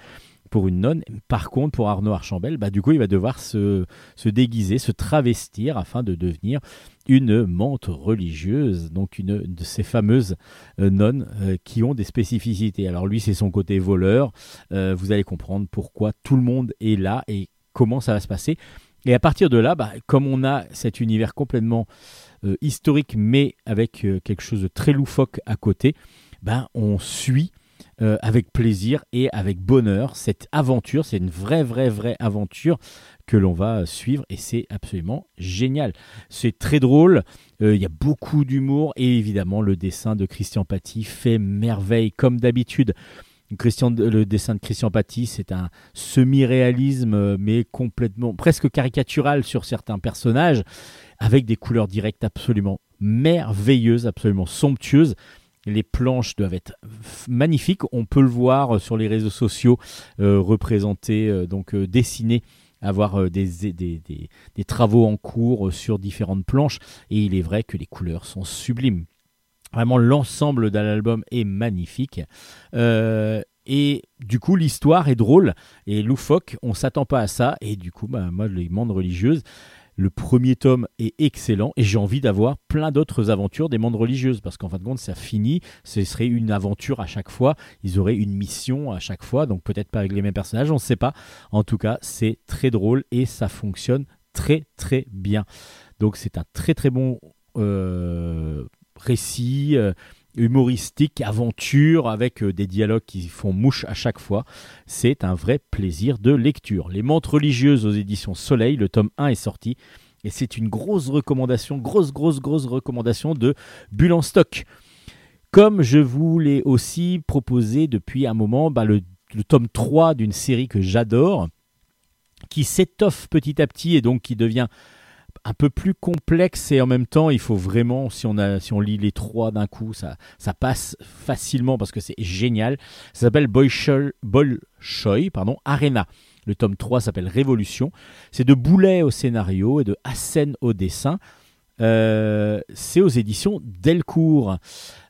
Speaker 1: pour une nonne. Par contre, pour Arnaud Archambel, bah, du coup, il va devoir se, se déguiser, se travestir afin de devenir une menthe religieuse, donc une de ces fameuses euh, nonnes euh, qui ont des spécificités. Alors lui, c'est son côté voleur. Euh, vous allez comprendre pourquoi tout le monde est là et comment ça va se passer. Et à partir de là, bah, comme on a cet univers complètement historique, mais avec quelque chose de très loufoque à côté, ben, on suit euh, avec plaisir et avec bonheur cette aventure. C'est une vraie, vraie, vraie aventure que l'on va suivre et c'est absolument génial. C'est très drôle, euh, il y a beaucoup d'humour et évidemment le dessin de Christian Paty fait merveille comme d'habitude. Christian, le dessin de Christian Paty, c'est un semi-réalisme, euh, mais complètement, presque caricatural sur certains personnages, avec des couleurs directes absolument merveilleuses, absolument somptueuses. Les planches doivent être magnifiques. On peut le voir euh, sur les réseaux sociaux, euh, représentés, euh, donc euh, dessinés, avoir euh, des, des, travaux en cours sur différentes planches. Et il est vrai que les couleurs sont sublimes. Vraiment, l'ensemble de l'album est magnifique. Et du coup, l'histoire est drôle et loufoque. On s'attend pas à ça. Et du coup, bah, moi, les mondes religieuses, le premier tome est excellent et j'ai envie d'avoir plein d'autres aventures des mondes religieuses parce qu'en fin de compte, ça finit. Ce serait une aventure à chaque fois. Ils auraient une mission à chaque fois. Donc peut-être pas avec les mêmes personnages, on ne sait pas. En tout cas, c'est très drôle et ça fonctionne très très bien. Donc c'est un très très bon euh, récit. euh, humoristique, aventure, avec euh, des dialogues qui font mouche à chaque fois. C'est un vrai plaisir de lecture. Les Mentes religieuses aux éditions Soleil, le tome 1 est sorti. Et c'est une grosse recommandation, grosse, grosse, grosse recommandation de Bulle en stock. Comme je vous l'ai aussi proposé depuis un moment, bah, le, le tome 3 d'une série que j'adore, qui s'étoffe petit à petit et donc qui devient un peu plus complexe et en même temps il faut vraiment si on a si on lit les trois d'un coup ça ça passe facilement parce que c'est génial. Ça s'appelle Bolshoi pardon Arena. Le tome 3 s'appelle Révolution. C'est de Boulet au scénario et de Hassen au dessin Euh, c'est aux éditions Delcourt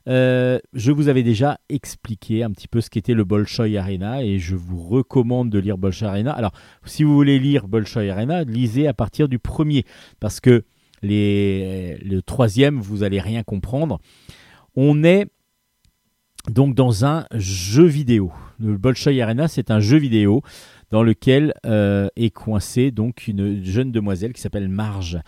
Speaker 1: Euh, je vous avais déjà expliqué un petit peu ce qu'était le Bolshoi Arena et je vous recommande de lire Bolshoi Arena alors si vous voulez lire Bolshoi Arena lisez à partir du premier parce que les, le troisième, vous allez rien comprendre. On est donc dans un jeu vidéo. Le Bolshoi Arena, c'est un jeu vidéo dans lequel euh, est coincée donc une jeune demoiselle qui s'appelle Marge.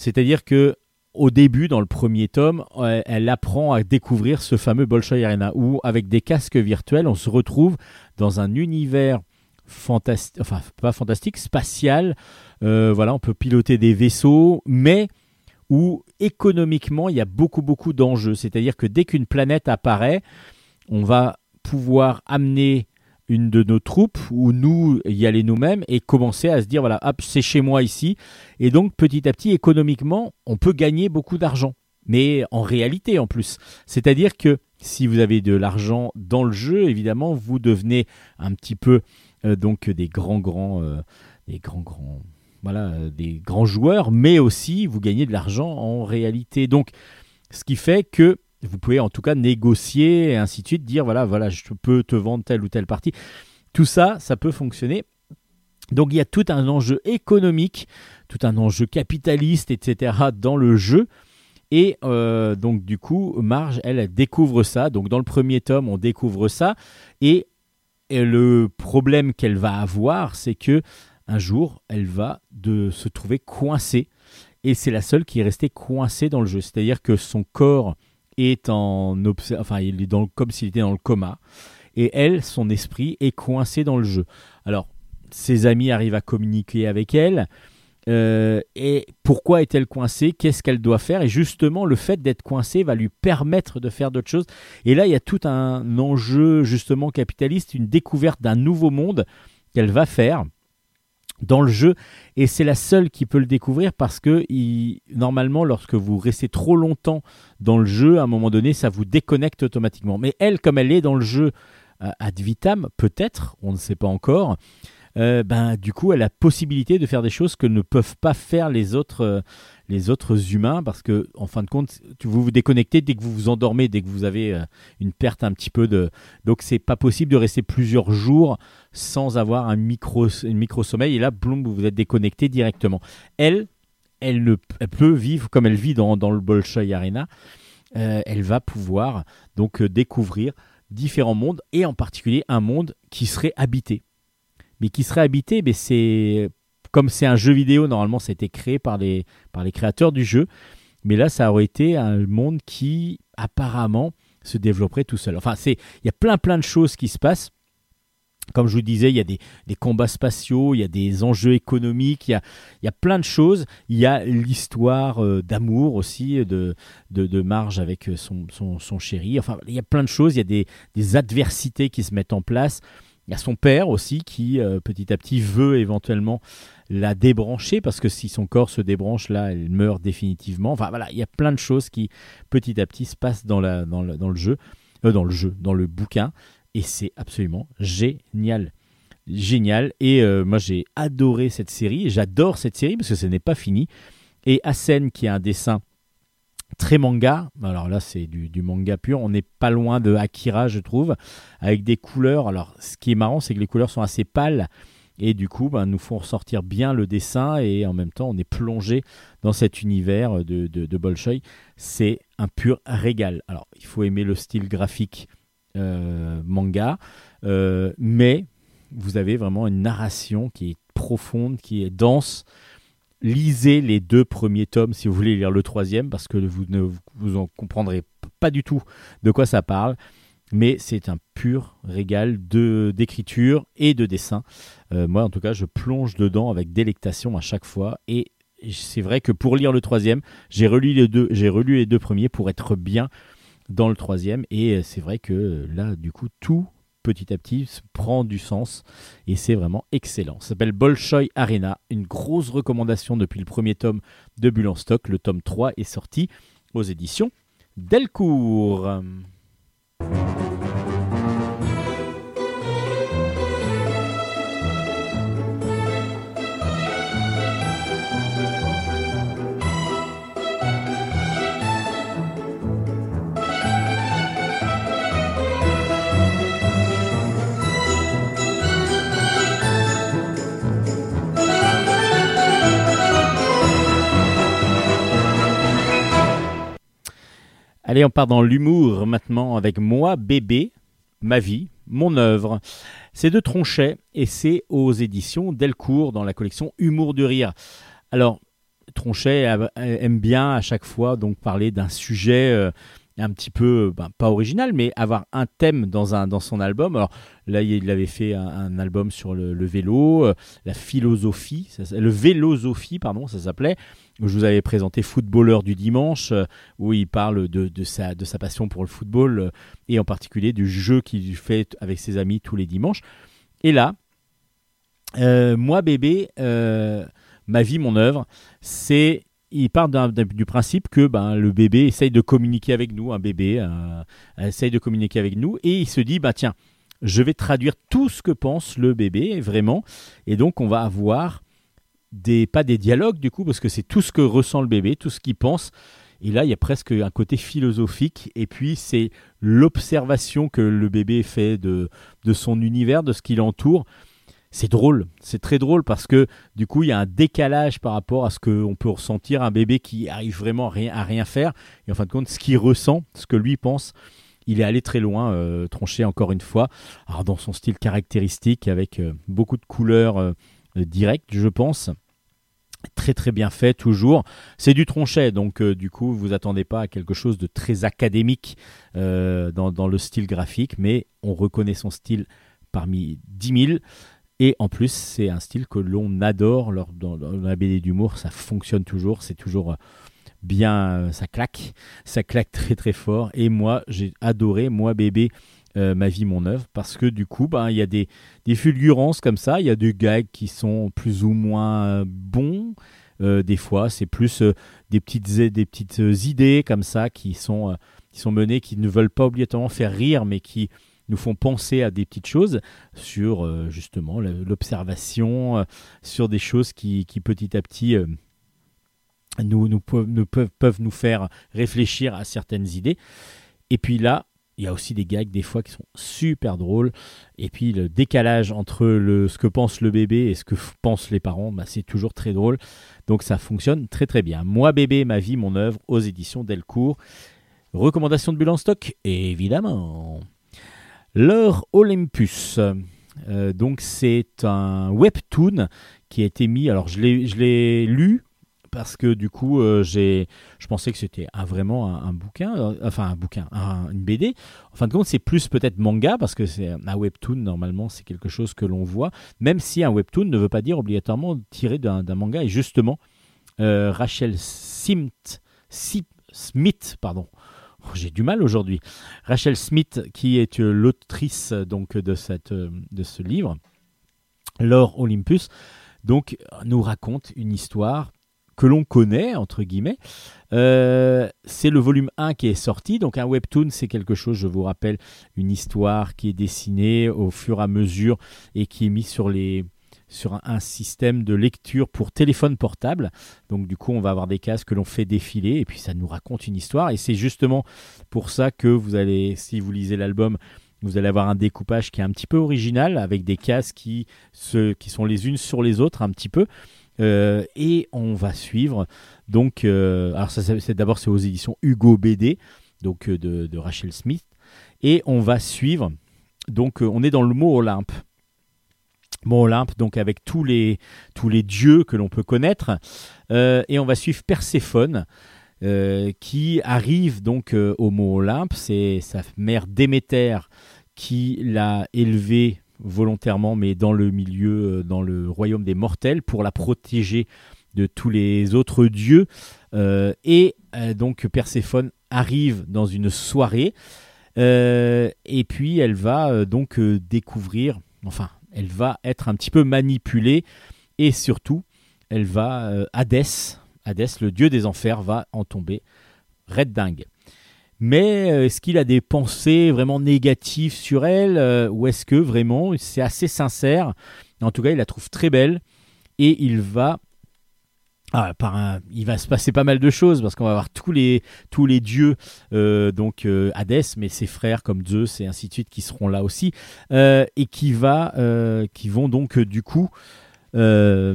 Speaker 1: C'est-à-dire que au début, dans le premier tome, elle apprend à découvrir ce fameux Bolshoi Arena où, avec des casques virtuels, on se retrouve dans un univers fantastique, enfin pas fantastique, spatial. Euh, voilà, on peut piloter des vaisseaux, mais où économiquement il y a beaucoup beaucoup d'enjeux. C'est-à-dire que dès qu'une planète apparaît, on va pouvoir amener une de nos troupes ou nous y aller nous-mêmes et commencer à se dire voilà, hop, c'est chez moi ici. Et donc petit à petit, économiquement, on peut gagner beaucoup d'argent. Mais en réalité en plus. C'est-à-dire que si vous avez de l'argent dans le jeu, évidemment, vous devenez un petit peu euh, donc des grands grands euh, des grands grands voilà euh, des grands joueurs mais aussi vous gagnez de l'argent en réalité donc ce qui fait que vous pouvez en tout cas négocier et ainsi de suite, dire voilà, voilà, je peux te vendre telle ou telle partie. Tout ça, ça peut fonctionner. Donc il y a tout un enjeu économique, tout un enjeu capitaliste, etc. dans le jeu. Et euh, donc du coup, Marge, elle, elle découvre ça. Donc dans le premier tome, on découvre ça. Et, et le problème qu'elle va avoir, c'est que un jour, elle va de se trouver coincée. Et c'est la seule qui est restée coincée dans le jeu. C'est-à-dire que son corps est en enfin, il est dans, comme s'il était dans le coma. Et elle, son esprit est coincé dans le jeu. Alors, ses amis arrivent à communiquer avec elle. Euh, et pourquoi est-elle coincée? Qu'est-ce qu'elle doit faire? Et justement, le fait d'être coincée va lui permettre de faire d'autres choses. Et là, il y a tout un enjeu justement capitaliste, une découverte d'un nouveau monde qu'elle va faire dans le jeu. Et c'est la seule qui peut le découvrir parce que normalement, lorsque vous restez trop longtemps dans le jeu, à un moment donné, ça vous déconnecte automatiquement. Mais elle, comme elle est dans le jeu euh, ad vitam, peut-être, on ne sait pas encore, euh, ben, du coup, elle a possibilité de faire des choses que ne peuvent pas faire les autres, euh, les autres humains, parce que, en fin de compte, vous vous déconnectez dès que vous vous endormez, dès que vous avez euh, une perte un petit peu de. Donc, c'est pas possible de rester plusieurs jours sans avoir un micro, une micro sommeil. Et là, boum, vous êtes déconnecté directement. Elle, elle, ne, peut vivre comme elle vit dans, dans le Bolshoi Arena. Euh, elle va pouvoir donc euh, découvrir différents mondes et en particulier un monde qui serait habité mais qui serait habité, mais c'est comme c'est un jeu vidéo, normalement ça a été créé par les, par les créateurs du jeu, mais là ça aurait été un monde qui apparemment se développerait tout seul. Enfin, c'est il y a plein plein de choses qui se passent. Comme je vous disais, il y a des, des combats spatiaux, il y a des enjeux économiques, il y a, il y a plein de choses. Il y a l'histoire euh, d'amour aussi de, de, de Marge avec son, son, son chéri. Enfin, il y a plein de choses. Il y a des, des adversités qui se mettent en place. Il y a son père aussi qui, euh, petit à petit, veut éventuellement la débrancher parce que si son corps se débranche, là, elle meurt définitivement. Enfin voilà, il y a plein de choses qui, petit à petit, se passent dans, le, jeu, euh, dans le jeu, dans le bouquin, et c'est absolument génial. Génial. Et euh, moi, j'ai adoré cette série. J'adore cette série parce que ce n'est pas fini. Et Asen, qui a un dessin très manga. Alors là, c'est du, manga pur. On n'est pas loin de Akira, je trouve, avec des couleurs. Alors, ce qui est marrant, c'est que les couleurs sont assez pâles. Et du coup, ben, nous font ressortir bien le dessin et en même temps, on est plongé dans cet univers de, de. C'est un pur régal. Alors, il faut aimer le style graphique euh, manga, euh, mais vous avez vraiment une narration qui est profonde, qui est dense lisez les deux premiers tomes si vous voulez lire le troisième, parce que vous ne vous en comprendrez pas du tout de quoi ça parle. Mais c'est un pur régal de d'écriture et de dessin. Euh, moi, en tout cas, je plonge dedans avec délectation à chaque fois. Et c'est vrai que pour lire le troisième, j'ai relu les deux, j'ai relu les deux premiers pour être bien dans le troisième. Et c'est vrai que là, du coup, tout petit à petit prend du sens et c'est vraiment excellent. Ça s'appelle Bolshoi Arena, une grosse recommandation depuis le premier tome de Bulle en stock. Le tome 3 est sorti aux éditions Delcourt. Allez, on part dans l'humour maintenant avec moi, bébé, ma vie, mon œuvre. C'est de Tronchet et c'est aux éditions Delcourt dans la collection Humour de rire. Alors, Tronchet aime bien à chaque fois donc parler d'un sujet euh, un petit peu ben, pas original, mais avoir un thème dans un dans son album. Alors là, il avait fait un, album sur le, vélo, euh, la philosophie, ça le vélosophie, pardon, ça s'appelait. Je vous avais présenté Footballeur du dimanche, euh, où il parle de, sa, de sa passion pour le football euh, et en particulier du jeu qu'il fait avec ses amis tous les dimanches. Et là, moi bébé, ma vie, mon œuvre, c'est il part du principe que ben, le bébé essaye de communiquer avec nous, un bébé euh, essaye de communiquer avec nous, et il se dit, bah tiens, je vais traduire tout ce que pense le bébé, vraiment, et donc on va avoir des, pas des dialogues du coup, parce que c'est tout ce que ressent le bébé, tout ce qu'il pense, Et là, il y a presque un côté philosophique. Et puis, c'est l'observation que le bébé fait de, de son univers, de ce qui l'entoure. C'est drôle, c'est très drôle parce que du coup, il y a un décalage par rapport à ce qu'on peut ressentir un bébé qui arrive vraiment à rien, faire. Et en fin de compte, ce qu'il ressent, ce que lui pense, il est allé très loin, euh, encore une fois. Alors, dans son style caractéristique, avec euh, beaucoup de couleurs euh, directes, je pense très très bien fait toujours. C'est du tronchet, donc euh, du coup vous attendez pas à quelque chose de très académique dans, dans le style graphique, mais on reconnaît son style parmi 10 000. Et en plus, c'est un style que l'on adore dans, la BD d'humour. Ça fonctionne toujours, c'est toujours euh, bien, euh, ça claque, ça claque très très fort. Et moi, j'ai adoré, moi bébé, euh, ma vie, mon œuvre, parce que du coup, ben, il y a des, des fulgurances comme ça, il y a des gags qui sont plus ou moins bons. Des fois, c'est plus des petites, des petites idées comme ça qui sont, qui sont menées, qui ne veulent pas obligatoirement faire rire, mais qui nous font penser à des petites choses sur euh, justement l'observation, euh, sur des choses qui, qui petit à petit euh, nous, nous, peuvent, nous peuvent, nous faire réfléchir à certaines idées. Et puis là, il y a aussi des gags des fois qui sont super drôles. Et puis le décalage entre le, ce que pense le bébé et ce que pensent les parents, bah, c'est toujours très drôle. Donc ça fonctionne très très bien. Moi bébé, ma vie, mon œuvre aux éditions Delcourt. Recommandation de Bulle en stock, évidemment. L'heure Olympus. Euh, donc c'est un webtoon qui a été mis. Alors je l'ai lu parce que du coup euh, je pensais que c'était un- vraiment un, bouquin, euh, enfin un bouquin, un- une BD. En fin de compte, c'est plus peut-être manga parce que c'est un webtoon normalement, c'est quelque chose que l'on voit, même si un webtoon ne veut pas dire obligatoirement tiré d'un manga. Et justement, Rachel Smith, pardon. Oh, J'ai du mal aujourd'hui. Rachel Smith, qui est euh, l'autrice euh, donc euh, de ce livre, L'or Olympus, donc nous raconte une histoire que l'on connaît, entre guillemets. C'est le volume 1 qui est sorti. Donc un webtoon, c'est quelque chose, je vous rappelle, une histoire qui est dessinée au fur et à mesure et qui est mise sur, les, sur un, système de lecture pour téléphone portable. Donc du coup, on va avoir des cases que l'on fait défiler et puis ça nous raconte une histoire. Et c'est justement pour ça que vous allez, si vous lisez l'album, vous allez avoir un découpage qui est un petit peu original avec des cases qui, se, qui sont les unes sur les autres un petit peu. Euh, et on va suivre donc euh, alors c'est d'abord c'est aux éditions Hugo BD donc euh, de, de Rachel Smith et on va suivre donc on est dans le mot Olympe mot Olympe donc avec tous les tous les dieux que l'on peut connaître. Euh, et on va suivre Perséphone euh, qui arrive donc euh, au mont Olympe c'est sa mère Déméter qui l'a élevée volontairement, mais dans le milieu, dans le royaume des mortels, pour la protéger de tous les autres dieux. Et donc Perséphone arrive dans une soirée, et puis elle va donc découvrir, enfin, elle va être un petit peu manipulée, et surtout, elle va, euh, Hadès, le dieu des enfers, va en tomber red dingue. Mais euh, est-ce qu'il a des pensées vraiment négatives sur elle euh, ou est-ce que vraiment c'est assez sincère? En tout cas, il la trouve très belle et il va ah, par un- il va se passer pas mal de choses parce qu'on va avoir tous les tous les dieux euh, donc euh, Hadès mais ses frères comme Zeus et ainsi de suite qui seront là aussi euh, et qui va euh, qui vont donc euh, du coup euh,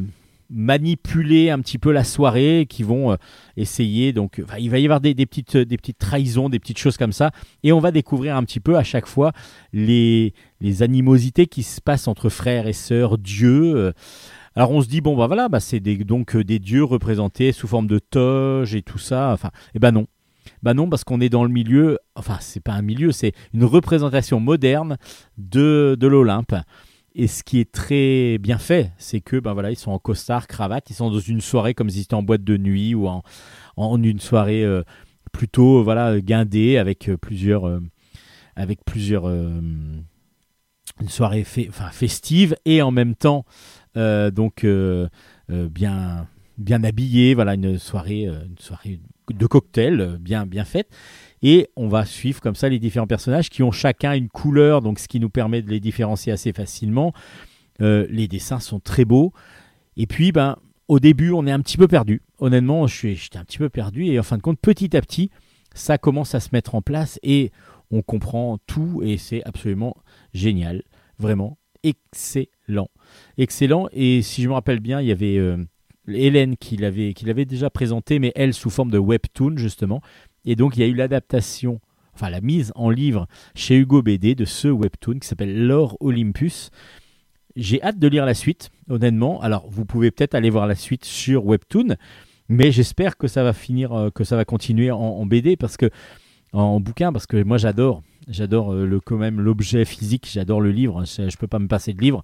Speaker 1: manipuler un petit peu la soirée qui vont essayer donc il va y avoir des, des petites des petites trahisons des petites choses comme ça et on va découvrir un petit peu à chaque fois les les animosités qui se passent entre frères et sœurs dieux. Alors on se dit bon bah voilà bah c'est des, donc euh, des dieux représentés sous forme de toge et tout ça enfin et ben non. Bah non parce qu'on est dans le milieu enfin c'est pas un milieu c'est une représentation moderne de l'Olympe. Et ce qui est très bien fait, c'est que ben ils sont en costard, cravate, ils sont dans une soirée comme s'ils étaient en boîte de nuit ou en, une soirée euh, plutôt voilà guindée avec euh, plusieurs avec plusieurs une soirée festive et en même temps donc euh, euh, bien bien habillée, voilà une soirée euh, une soirée de cocktail euh, bien bien faite et on va suivre comme ça les différents personnages qui ont chacun une couleur, donc ce qui nous permet de les différencier assez facilement. Euh, les dessins sont très beaux. Et puis, ben, au début, on est un petit peu perdu. Honnêtement, j'étais un petit peu perdu. Et en fin de compte, petit à petit, ça commence à se mettre en place et on comprend tout. Et c'est absolument génial. Vraiment excellent. Excellent. Et si je me rappelle bien, il y avait euh, Hélène qui l'avait qui l'avait déjà présenté, mais elle sous forme de webtoon, justement. Et donc, il y a eu l'adaptation, enfin la mise en livre chez Hugo BD de ce webtoon qui s'appelle L'Or Olympus. J'ai hâte de lire la suite, honnêtement. Alors, vous pouvez peut-être aller voir la suite sur Webtoon, mais j'espère que ça va finir, euh, que ça va continuer en, en BD parce que en bouquin, parce que moi j'adore, j'adore euh, le quand même l'objet physique, j'adore le livre. Je, je peux pas me passer de livre.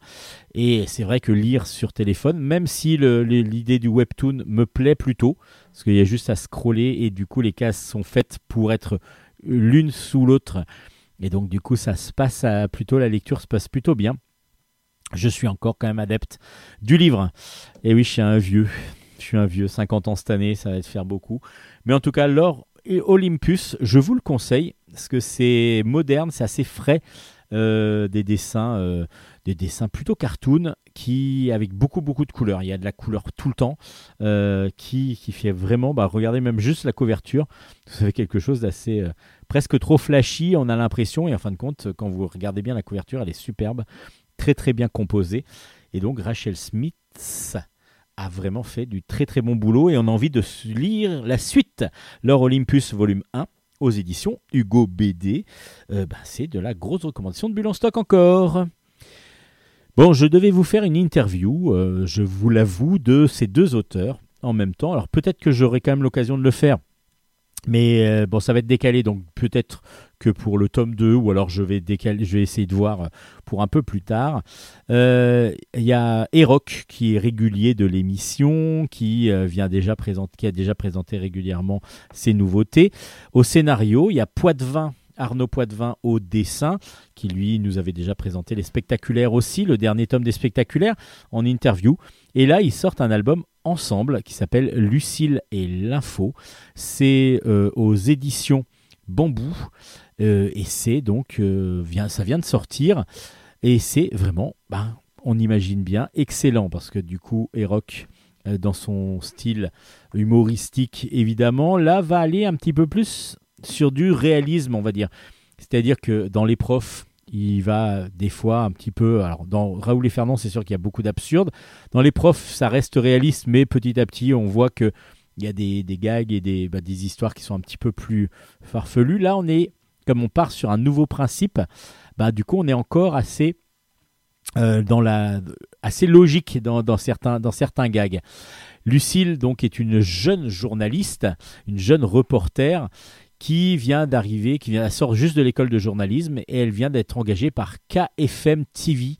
Speaker 1: Et c'est vrai que lire sur téléphone, même si l'idée du Webtoon me plaît plutôt, parce qu'il y a juste à scroller et du coup les cases sont faites pour être l'une sous l'autre. Et donc du coup ça se passe à- plutôt la lecture se passe plutôt bien. Je suis encore quand même adepte du livre. Et oui, je suis un vieux. Je suis un vieux, 50 ans cette année, ça va te faire beaucoup. Mais en tout cas, l'or Olympus, je vous le conseille parce que c'est moderne, c'est assez frais, euh, des dessins, euh, des dessins plutôt cartoon, qui avec beaucoup beaucoup de couleurs. Il y a de la couleur tout le temps, euh, qui, qui fait vraiment, bah, regardez même juste la couverture, vous avez quelque chose d'assez presque trop flashy. On a l'impression, et en fin de compte, quand vous regardez bien la couverture, elle est superbe, très très bien composée. Et donc Rachel Smith a vraiment fait du très très bon boulot et on a envie de lire la suite. L'Or Olympus volume 1 aux éditions Hugo BD. Euh, bah, c'est de la grosse recommandation de Bulle en stock encore. Bon, je devais vous faire une interview, euh, je vous l'avoue, de ces deux auteurs en même temps. Alors peut-être que j'aurai quand même l'occasion de le faire. Mais euh, bon, ça va être décalé, donc peut-être que pour le tome 2, ou alors je vais, décaler, je vais essayer de voir euh, pour un peu plus tard. Euh, Il y a Eroc qui est régulier de l'émission, qui, vient déjà qui a déjà présenté régulièrement ses nouveautés. Au scénario, il y a Poitvin, Arnaud Poitvin au dessin, qui lui nous avait déjà présenté les spectaculaires aussi, le dernier tome des spectaculaires, en interview. Et là, ils sortent un album ensemble qui s'appelle Lucille et l'info. C'est euh, aux éditions Bambou. Euh, et c'est donc, euh, vient, ça vient de sortir. Et c'est vraiment, ben, on imagine bien, excellent parce que du coup, Eroc, dans son style humoristique évidemment, là va aller un petit peu plus sur du réalisme, on va dire. C'est-à-dire que dans les profs, il va des fois un petit peu. Alors, dans Raoul et Fernand, c'est sûr qu'il y a beaucoup d'absurde. Dans les profs, ça reste réaliste, mais petit à petit, on voit que il y a des, gags et des, bah, des histoires qui sont un petit peu plus farfelues. Là, on est, comme on part sur un nouveau principe, bah, du coup, on est encore assez, euh, dans la, assez logique dans, dans, certains, dans certains gags. Lucille, donc, est une jeune journaliste, une jeune reporter qui vient d'arriver, qui vient, elle sort juste de l'école de journalisme et elle vient d'être engagée par KFM TV.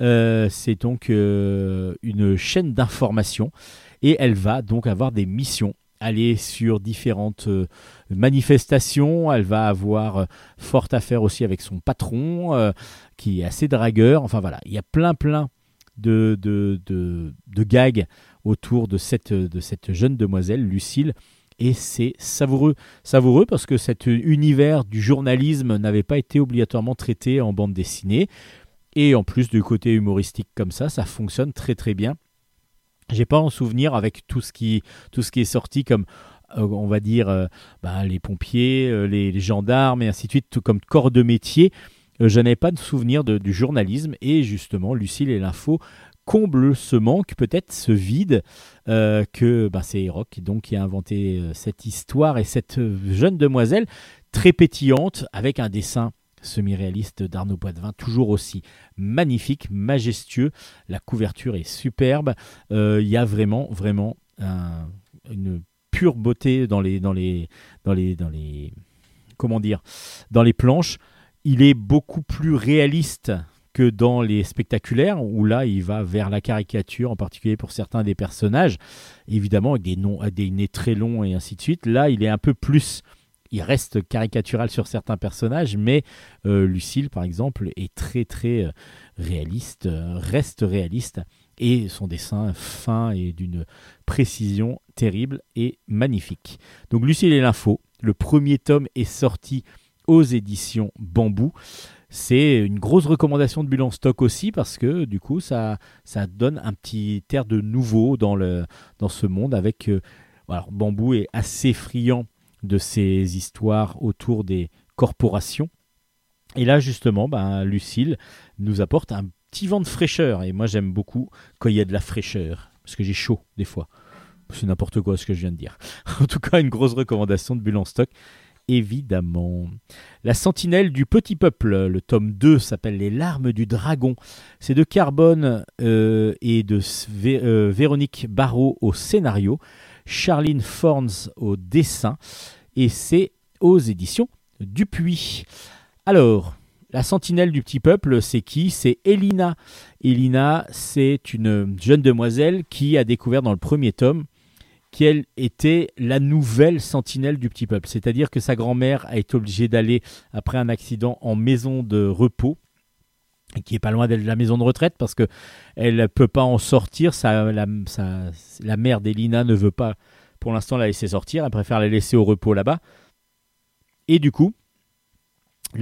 Speaker 1: Euh, c'est donc euh, une chaîne d'information et elle va donc avoir des missions aller sur différentes euh, manifestations. Elle va avoir euh, fort à faire aussi avec son patron, qui est assez dragueur. Enfin voilà, il y a plein plein de, de, de, de gags autour de cette, de cette jeune demoiselle, Lucille. Et c'est savoureux, savoureux parce que cet univers du journalisme n'avait pas été obligatoirement traité en bande dessinée. Et en plus du côté humoristique comme ça, ça fonctionne très très bien. J'ai pas en souvenir avec tout ce qui, est sorti comme euh, on va dire euh, bah, les pompiers, euh, les, gendarmes et ainsi de suite, tout comme corps de métier. Je n'avais pas de souvenir du journalisme et justement Lucille et l'info comble ce manque, peut-être ce vide euh, que bah, c'est Rock donc qui a inventé euh, cette histoire et cette euh, jeune demoiselle très pétillante avec un dessin semi-réaliste d'Arnaud Poitvin, toujours aussi magnifique, majestueux. La couverture est superbe. Il y a vraiment, vraiment un- une pure beauté dans les, dans les, dans les, dans les, comment dire, dans les planches. Il est beaucoup plus réaliste que dans les spectaculaires, où là, il va vers la caricature, en particulier pour certains des personnages, évidemment avec des, noms, des nez très longs et ainsi de suite. Là, il est un peu plus il reste caricatural sur certains personnages, mais euh, Lucille, par exemple, est très très euh, réaliste, euh, reste réaliste, et son dessin fin et d'une précision terrible et magnifique. Donc Lucille et l'info, le premier tome est sorti aux éditions Bambou. C'est une grosse recommandation de Bulle en stock aussi parce que du coup ça, ça donne un petit air de nouveau dans, le, dans ce monde avec... euh, alors, Bambou est assez friand de ces histoires autour des corporations. Et là justement, ben, Lucille nous apporte un petit vent de fraîcheur. Et moi j'aime beaucoup quand il y a de la fraîcheur. Parce que j'ai chaud des fois. C'est n'importe quoi ce que je viens de dire. *laughs* En tout cas, une grosse recommandation de Bulle en stock, évidemment. La sentinelle du petit peuple, le tome 2 s'appelle Les larmes du dragon. C'est de Carbone euh, et de euh, Véronique Barrault au scénario, Charline Forns au dessin, et c'est aux éditions Dupuis. Alors, la sentinelle du petit peuple, c'est qui? C'est Elina. Elina, c'est une jeune demoiselle qui a découvert dans le premier tome qu'elle était la nouvelle sentinelle du petit peuple. C'est-à-dire que sa grand-mère a été obligée d'aller, après un accident, en maison de repos, qui est pas loin de la maison de retraite, parce que elle ne peut pas en sortir. La, mère d'Elina ne veut pas, pour l'instant, la laisser sortir. Elle préfère la laisser au repos là-bas. Et du coup,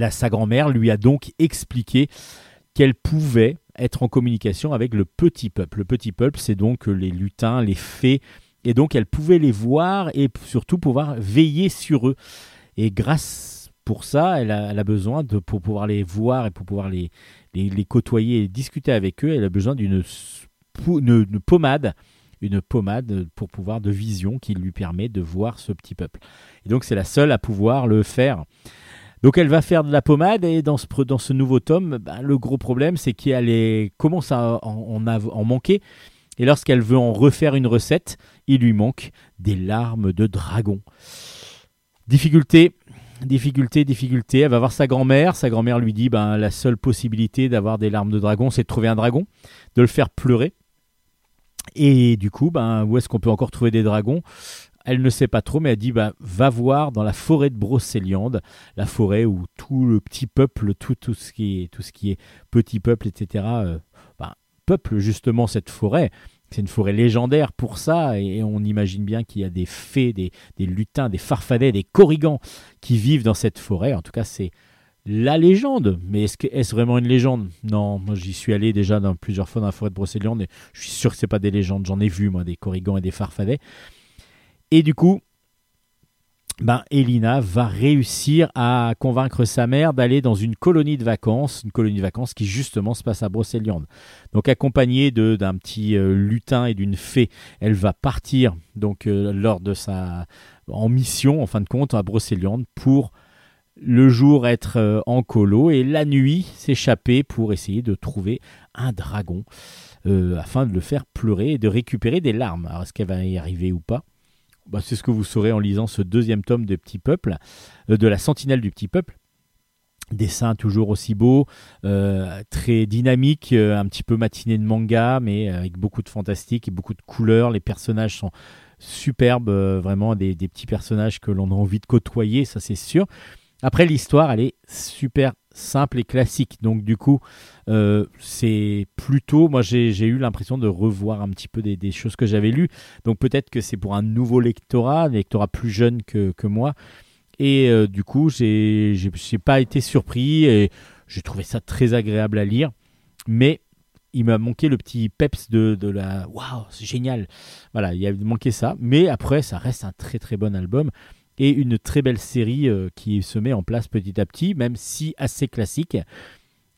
Speaker 1: sa grand-mère lui a donc expliqué qu'elle pouvait être en communication avec le petit peuple. Le petit peuple, c'est donc les lutins, les fées, et donc elle pouvait les voir et surtout pouvoir veiller sur eux. Et grâce pour ça, elle a, besoin de pour pouvoir les voir et pour pouvoir les, côtoyer et discuter avec eux, elle a besoin d'une pommade, une pommade pour pouvoir de vision qui lui permet de voir ce petit peuple. Et donc c'est la seule à pouvoir le faire. Donc elle va faire de la pommade et dans ce, dans ce nouveau tome, ben, le gros problème c'est qu'elle commence à en, en manquer? Et lorsqu'elle veut en refaire une recette, il lui manque des larmes de dragon. Difficulté, difficulté, difficulté. Elle va voir sa grand-mère. Sa grand-mère lui dit ben, la seule possibilité d'avoir des larmes de dragon, c'est de trouver un dragon, de le faire pleurer. Et du coup, ben, où est-ce qu'on peut encore trouver des dragons? Elle ne sait pas trop, mais elle dit ben, va voir dans la forêt de Brocéliande, la forêt où tout le petit peuple, tout, ce, qui est, tout ce qui est petit peuple, etc., peuple justement cette forêt. C'est une forêt légendaire pour ça, et on imagine bien qu'il y a des fées, des, lutins, des farfadets, des corrigans qui vivent dans cette forêt. En tout cas, c'est la légende. Mais est-ce vraiment une légende? Non, moi j'y suis allé déjà dans, plusieurs fois dans la forêt de Brocéliande, et je suis sûr que c'est pas des légendes. J'en ai vu, moi, des corrigans et des farfadets. Et du coup, ben, Elina va réussir à convaincre sa mère d'aller dans une colonie de vacances, une colonie de vacances qui justement se passe à Brocéliande. Donc accompagnée d'un petit euh, lutin et d'une fée, elle va partir donc euh, lors de sa en mission en fin de compte à Brocéliande pour le jour être euh, en colo et la nuit s'échapper pour essayer de trouver un dragon afin de le faire pleurer et de récupérer des larmes. Alors est-ce qu'elle va y arriver ou pas? Bah, C'est ce que vous saurez en lisant ce deuxième tome de Petit Peuple, euh, de la Sentinelle du Petit Peuple. Dessin toujours aussi beau, euh, très dynamique, euh, un petit peu matinée de manga, mais avec beaucoup de fantastique et beaucoup de couleurs. Les personnages sont superbes, vraiment des, des petits personnages que l'on a envie de côtoyer, ça c'est sûr. Après, l'histoire, elle est super simple et classique. Donc, du coup, euh, c'est plutôt. Moi, j'ai eu l'impression de revoir un petit peu des, choses que j'avais lues. Donc, peut-être que c'est pour un nouveau lectorat, un lectorat plus jeune que, moi. Et euh, du coup, j'ai pas été surpris et j'ai trouvé ça très agréable à lire. Mais il m'a manqué le petit peps de, de la waouh, c'est génial. Voilà, il a manqué ça. Mais après, ça reste un très très bon album et une très belle série euh, qui se met en place petit à petit, même si assez classique.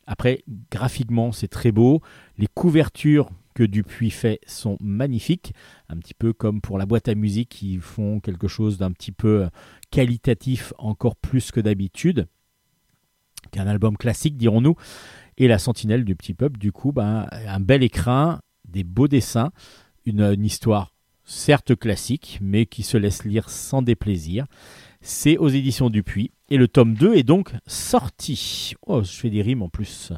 Speaker 1: Après, graphiquement, c'est très beau. Les couvertures que Dupuis fait sont magnifiques, un petit peu comme pour la boîte à musique qui font quelque chose d'un petit peu euh, qualitatif encore plus que d'habitude qu'un album classique, dirons-nous. Et la Sentinelle du Petit Peuple, du coup, ben, un bel écrin, des beaux dessins, une, une histoire certes classique, mais qui se laisse lire sans déplaisir. C'est aux éditions Dupuis. Et le tome 2 est donc sorti. Oh, je fais des rimes en plus.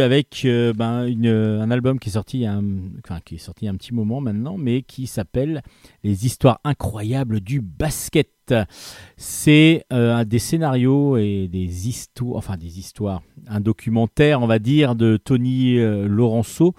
Speaker 1: Avec euh, ben, une- un album qui est, sorti un, enfin, qui est sorti un petit moment maintenant, mais qui s'appelle Les histoires incroyables du basket. C'est euh, des scénarios et des histoires, enfin des histoires, un documentaire, on va dire, de Tony euh, Laurenceau.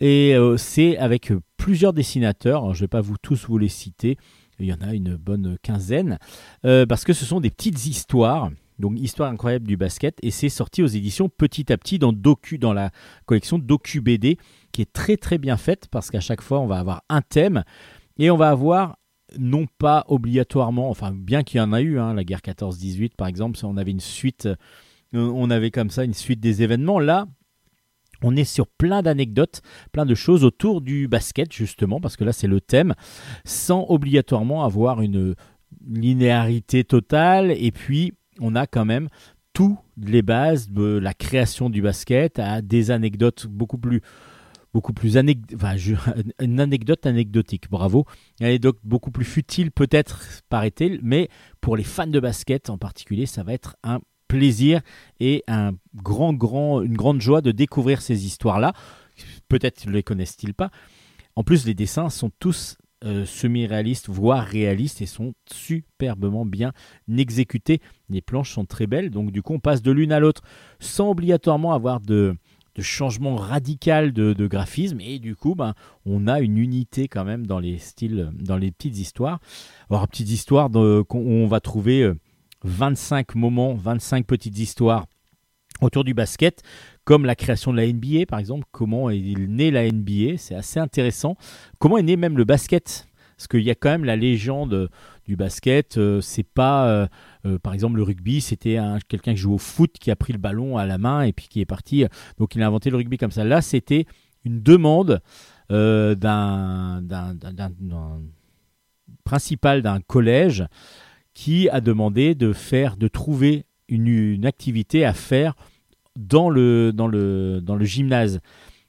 Speaker 1: Et euh, c'est avec plusieurs dessinateurs, je ne vais pas vous tous vous les citer, il y en a une bonne quinzaine, euh, parce que ce sont des petites histoires donc Histoire incroyable du basket, et c'est sorti aux éditions petit à petit dans, Docu, dans la collection Docu BD, qui est très très bien faite, parce qu'à chaque fois on va avoir un thème, et on va avoir non pas obligatoirement, enfin bien qu'il y en a eu, hein, la guerre 14-18 par exemple, on avait une suite, euh, on avait comme ça une suite des événements, là on est sur plein d'anecdotes, plein de choses autour du basket justement, parce que là c'est le thème, sans obligatoirement avoir une linéarité totale, et puis on a quand même toutes les bases de la création du basket à des anecdotes beaucoup plus beaucoup plus enfin, *laughs* une anecdote anecdotique bravo. Une anecdote beaucoup plus futile peut-être paraît-il mais pour les fans de basket en particulier ça va être un plaisir et un grand grand une grande joie de découvrir ces histoires là peut-être ne les connaissent-ils pas. En plus les dessins sont tous euh, semi-réalistes, voire réalistes, et sont superbement bien exécutés. Les planches sont très belles, donc du coup on passe de l'une à l'autre sans obligatoirement avoir de, changement radical de, graphisme, et du coup ben, on a une unité quand même dans les styles, dans les petites histoires. Alors petites histoires de- on va trouver euh, 25 moments, 25 petites histoires autour du basket, comme la création de la NBA par exemple, comment est née la NBA, c'est assez intéressant. Comment est né même le basket? Parce qu'il y a quand même la légende du basket, euh, c'est pas euh, euh, par exemple le rugby, c'était un- quelqu'un qui joue au foot qui a pris le ballon à la main et puis qui est parti, euh, donc il a inventé le rugby comme ça. Là, c'était une demande euh, d'un principal d'un collège qui a demandé de faire, de trouver une, activité à faire dans le, dans le, dans le gymnase.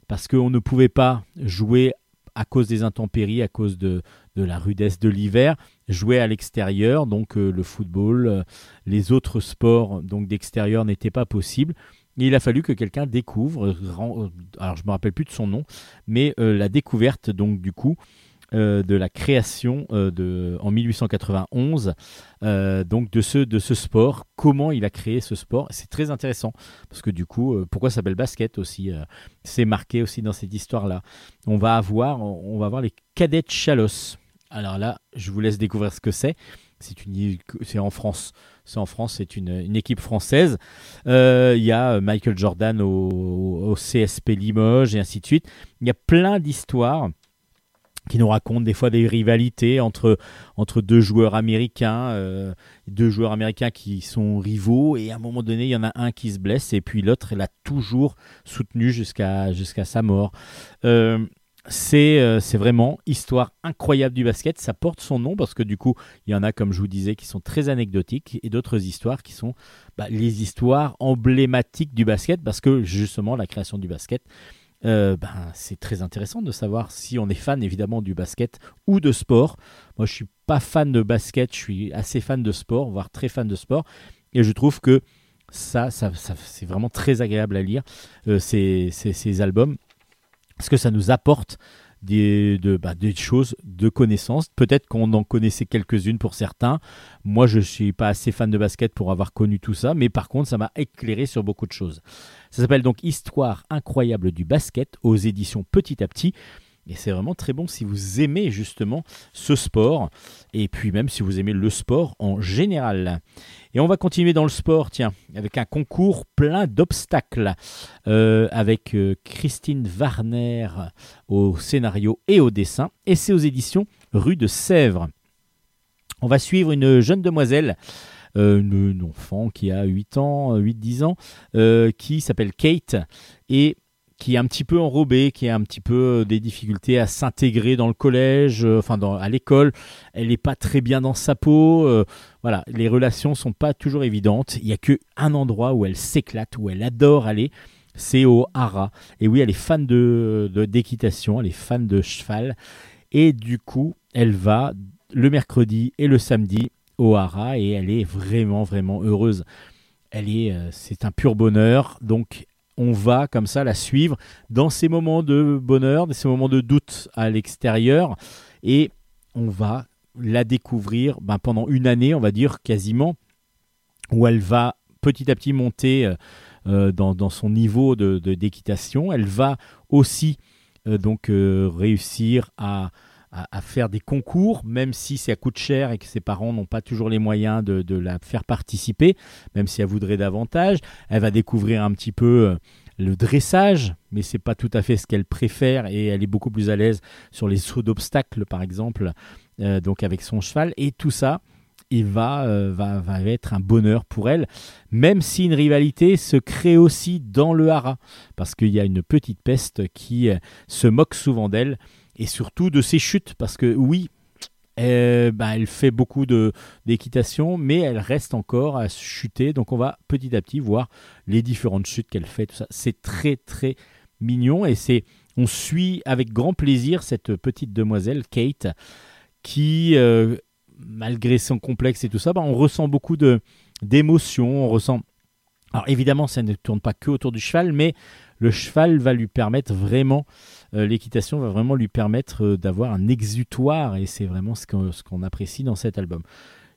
Speaker 1: Parce qu'on ne pouvait pas jouer à cause des intempéries, à cause de, de la rudesse de l'hiver, jouer à l'extérieur, donc euh, le football, euh, les autres sports donc d'extérieur n'étaient pas possibles. Il a fallu que quelqu'un découvre, euh, alors je me rappelle plus de son nom, mais la découverte donc du coup euh, de la création euh, de, en 1891 euh, donc de ce, de ce sport, comment il a créé ce sport. C'est très intéressant parce que du coup, pourquoi ça s'appelle basket aussi C'est marqué aussi dans cette histoire-là. On va avoir, on va les cadets de Chalos. Alors là, je vous laisse découvrir ce que c'est. C'est une, c'est en France. C'est en France, c'est une, une équipe française. Il y a Michael Jordan au, au CSP Limoges et ainsi de suite. Il y a plein d'histoires qui nous racontent des fois des rivalités entre, entre deux joueurs américains, euh, deux joueurs américains qui sont rivaux, et à un moment donné, il y en a un qui se blesse, et puis l'autre l'a toujours soutenu jusqu'à jusqu'à sa mort. Euh, c'est euh, vraiment histoire incroyable du basket. Ça porte son nom parce que du coup, il y en a, comme je vous disais, qui sont très anecdotiques et d'autres histoires qui sont bah, les histoires emblématiques du basket parce que justement, la création du basket, euh, ben, c'est très intéressant de savoir si on est fan évidemment du basket ou de sport. Moi, je suis pas fan de basket, je suis assez fan de sport, voire très fan de sport, et je trouve que ça, ça, c'est vraiment très agréable à lire euh, ces, ces, albums parce que ça nous apporte des, de, bah, des choses de connaissances. Peut-être qu'on en connaissait quelques-unes pour certains. Moi, je ne suis pas assez fan de basket pour avoir connu tout ça, mais par contre, ça m'a éclairé sur beaucoup de choses. Ça s'appelle donc Histoire incroyable du basket aux éditions Petit à Petit. Et c'est vraiment très bon si vous aimez justement ce sport, et puis même si vous aimez le sport en général. Et on va continuer dans le sport, tiens, avec un concours plein d'obstacles, euh, avec euh, Christine Warner au scénario et au dessin, et c'est aux éditions Rue de Sèvres. On va suivre une jeune demoiselle, une, une enfant qui a 8 ans, 8-10 ans, euh, qui s'appelle Kate, et qui est un petit peu enrobée, qui a un petit peu des difficultés à s'intégrer dans le collège, euh, enfin à l'école. Elle n'est pas très bien dans sa peau. euh, voilà, les relations sont pas toujours évidentes. Il y a que un endroit où elle s'éclate, où elle adore aller, c'est au Hara. Et oui, elle est fan de- d'équitation, elle est fan de cheval, et du coup, elle va le mercredi et le samedi au Hara, et elle est vraiment vraiment heureuse. elle est, euh, c'est un pur bonheur. Donc on va comme ça la suivre dans ces moments de bonheur, dans ces moments de doute à l'extérieur, et on va la découvrir ben, pendant une année, on va dire quasiment, où elle va petit à petit monter euh, euh, dans, dans son niveau de, d'équitation. Elle va aussi donc réussir à, à- faire des concours, même si ça coûte cher et que ses parents n'ont pas toujours les moyens de, la faire participer, même si elle voudrait davantage. Elle va découvrir un petit peu euh, le dressage, mais c'est pas tout à fait ce qu'elle préfère et elle est beaucoup plus à l'aise sur les sauts d'obstacles, par exemple, euh, donc avec son cheval. Et tout ça, il va, euh, va, va être un bonheur pour elle, même si une rivalité se crée aussi dans le haras, parce qu'il y a une petite peste qui se moque souvent d'elle et surtout de ses chutes, parce que oui, euh, bah, elle fait beaucoup d'équitation, mais elle reste encore à chuter, donc on va petit à petit voir les différentes chutes qu'elle fait. C'est très très mignon et c'est on suit avec grand plaisir cette petite demoiselle Kate qui euh, malgré son complexe et tout ça, bah, on ressent beaucoup de d'émotions, on ressent alors évidemment, ça ne tourne pas que autour du cheval, mais le cheval va lui permettre vraiment, l'équitation va vraiment lui permettre euh, d'avoir un exutoire, et c'est vraiment ce qu'on apprécie dans cet album.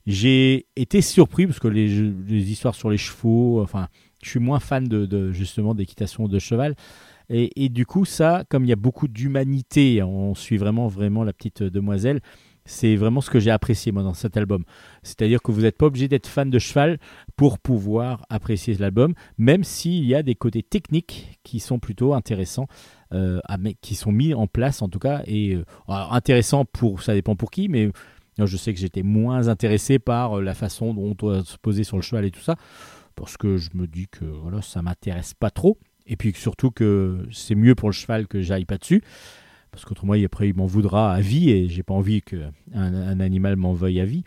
Speaker 1: J'ai été surpris parce que les, histoires sur les chevaux, enfin, je suis moins fan de, justement d'équitation de cheval. Et, et du coup, ça, comme il y a beaucoup d'humanité, on suit vraiment, vraiment la petite demoiselle. C'est vraiment ce que j'ai apprécié moi dans cet album. C'est-à-dire que vous n'êtes pas obligé d'être fan de cheval pour pouvoir apprécier l'album, même s'il y a des côtés techniques qui sont plutôt intéressants, euh, qui sont mis en place en tout cas, et euh, alors, intéressants pour, ça dépend pour qui, mais euh, je sais que j'étais moins intéressé par euh, la façon dont on doit se poser sur le cheval et tout ça, parce que je me dis que voilà, ça m'intéresse pas trop, et puis surtout que c'est mieux pour le cheval que j'aille pas dessus. Parce qu'autrement, après, il m'en voudra à vie et j'ai pas envie qu'un un animal m'en veuille à vie.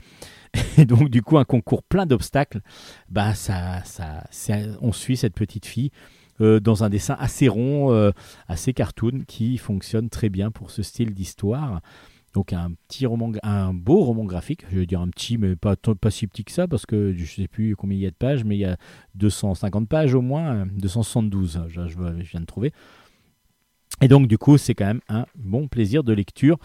Speaker 1: *laughs* Et donc, du coup, un concours plein d'obstacles, bah, ça, ça, c'est- on suit cette petite fille euh, dans un dessin assez rond, euh, assez cartoon, qui fonctionne très bien pour ce style d'histoire. Donc, un petit roman, un beau roman graphique, je veux dire un petit, mais pas, pas si petit que ça, parce que je sais plus combien il y a de pages, mais il y a 250 pages au moins, euh, 272, je, je- je viens de trouver. Et donc, du coup, c'est quand même un bon plaisir de lecture,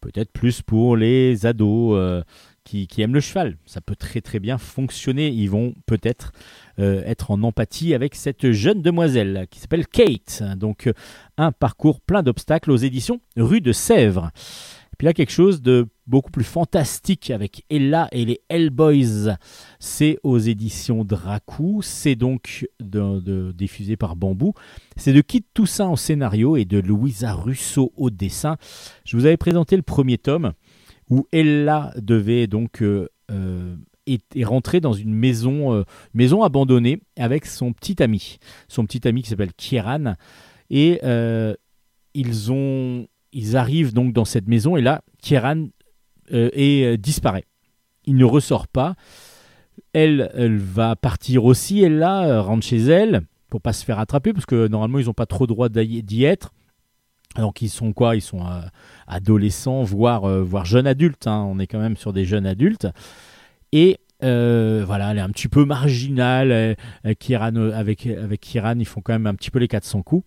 Speaker 1: peut-être plus pour les ados euh, qui, qui aiment le cheval. Ça peut très très bien fonctionner. Ils vont peut-être euh, être en empathie avec cette jeune demoiselle qui s'appelle Kate. Donc, un parcours plein d'obstacles aux éditions Rue de Sèvres. Puis là, quelque chose de beaucoup plus fantastique avec Ella et les Hellboys. C'est aux éditions Dracou. C'est donc de- diffusé par Bambou. C'est de Kit Toussaint au scénario et de Louisa Russo au dessin. Je vous avais présenté le premier tome où Ella devait donc euh, euh, est, rentrée dans une maison, euh, maison abandonnée avec son petit ami. Son petit ami qui s'appelle Kieran. Et ils ont ils arrivent donc dans cette maison et là, Kieran disparaît. Il ne ressort pas. Elle, elle va partir aussi, elle là, rentre chez elle pour pas se faire attraper parce que normalement ils n'ont pas trop droit d'y être. Donc ils sont quoi? Ils sont adolescents, voire, euh, voire jeunes adultes. hein. On est quand même sur des jeunes adultes. Et euh, voilà, elle est un petit peu marginale. euh, euh, avec, avec Kieran, ils font quand même un petit peu les 400 coups.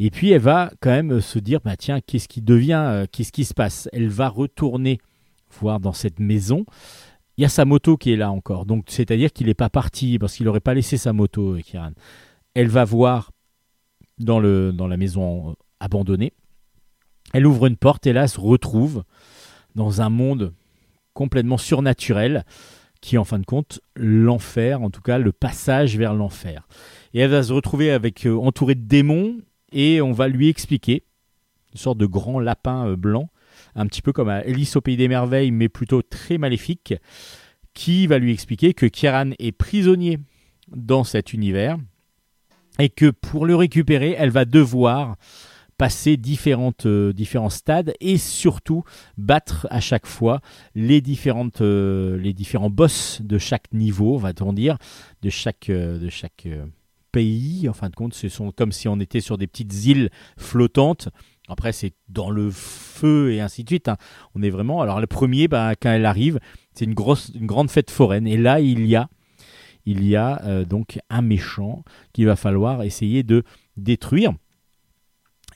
Speaker 1: Et puis elle va quand même se dire, bah tiens, qu'est-ce qui devient, qu'est-ce qui se passe? Elle va retourner voir dans cette maison. Il y a sa moto qui est là encore, donc c'est-à-dire qu'il n'est pas parti parce qu'il n'aurait pas laissé sa moto, Kieran. Elle va voir dans, le, dans la maison abandonnée. Elle ouvre une porte et là se retrouve dans un monde complètement surnaturel qui est en fin de compte l'enfer, en tout cas le passage vers l'enfer. Et elle va se retrouver avec euh, entourée de démons et on va lui expliquer une sorte de grand lapin euh, blanc, un petit peu comme Alice au pays des merveilles, mais plutôt très maléfique, qui va lui expliquer que Kieran est prisonnier dans cet univers et que pour le récupérer, elle va devoir passer différentes, euh, différents stades et surtout battre à chaque fois les, différentes, euh, les différents boss de chaque niveau, va-t-on dire, de chaque, euh, de chaque pays. En fin de compte, ce sont comme si on était sur des petites îles flottantes. Après, c'est dans le feu et ainsi de suite. hein. On est vraiment. Alors, le premier, bah, quand elle arrive, c'est une, grosse, une grande fête foraine. Et là, il y a, il y a donc un méchant qu'il va falloir essayer de détruire.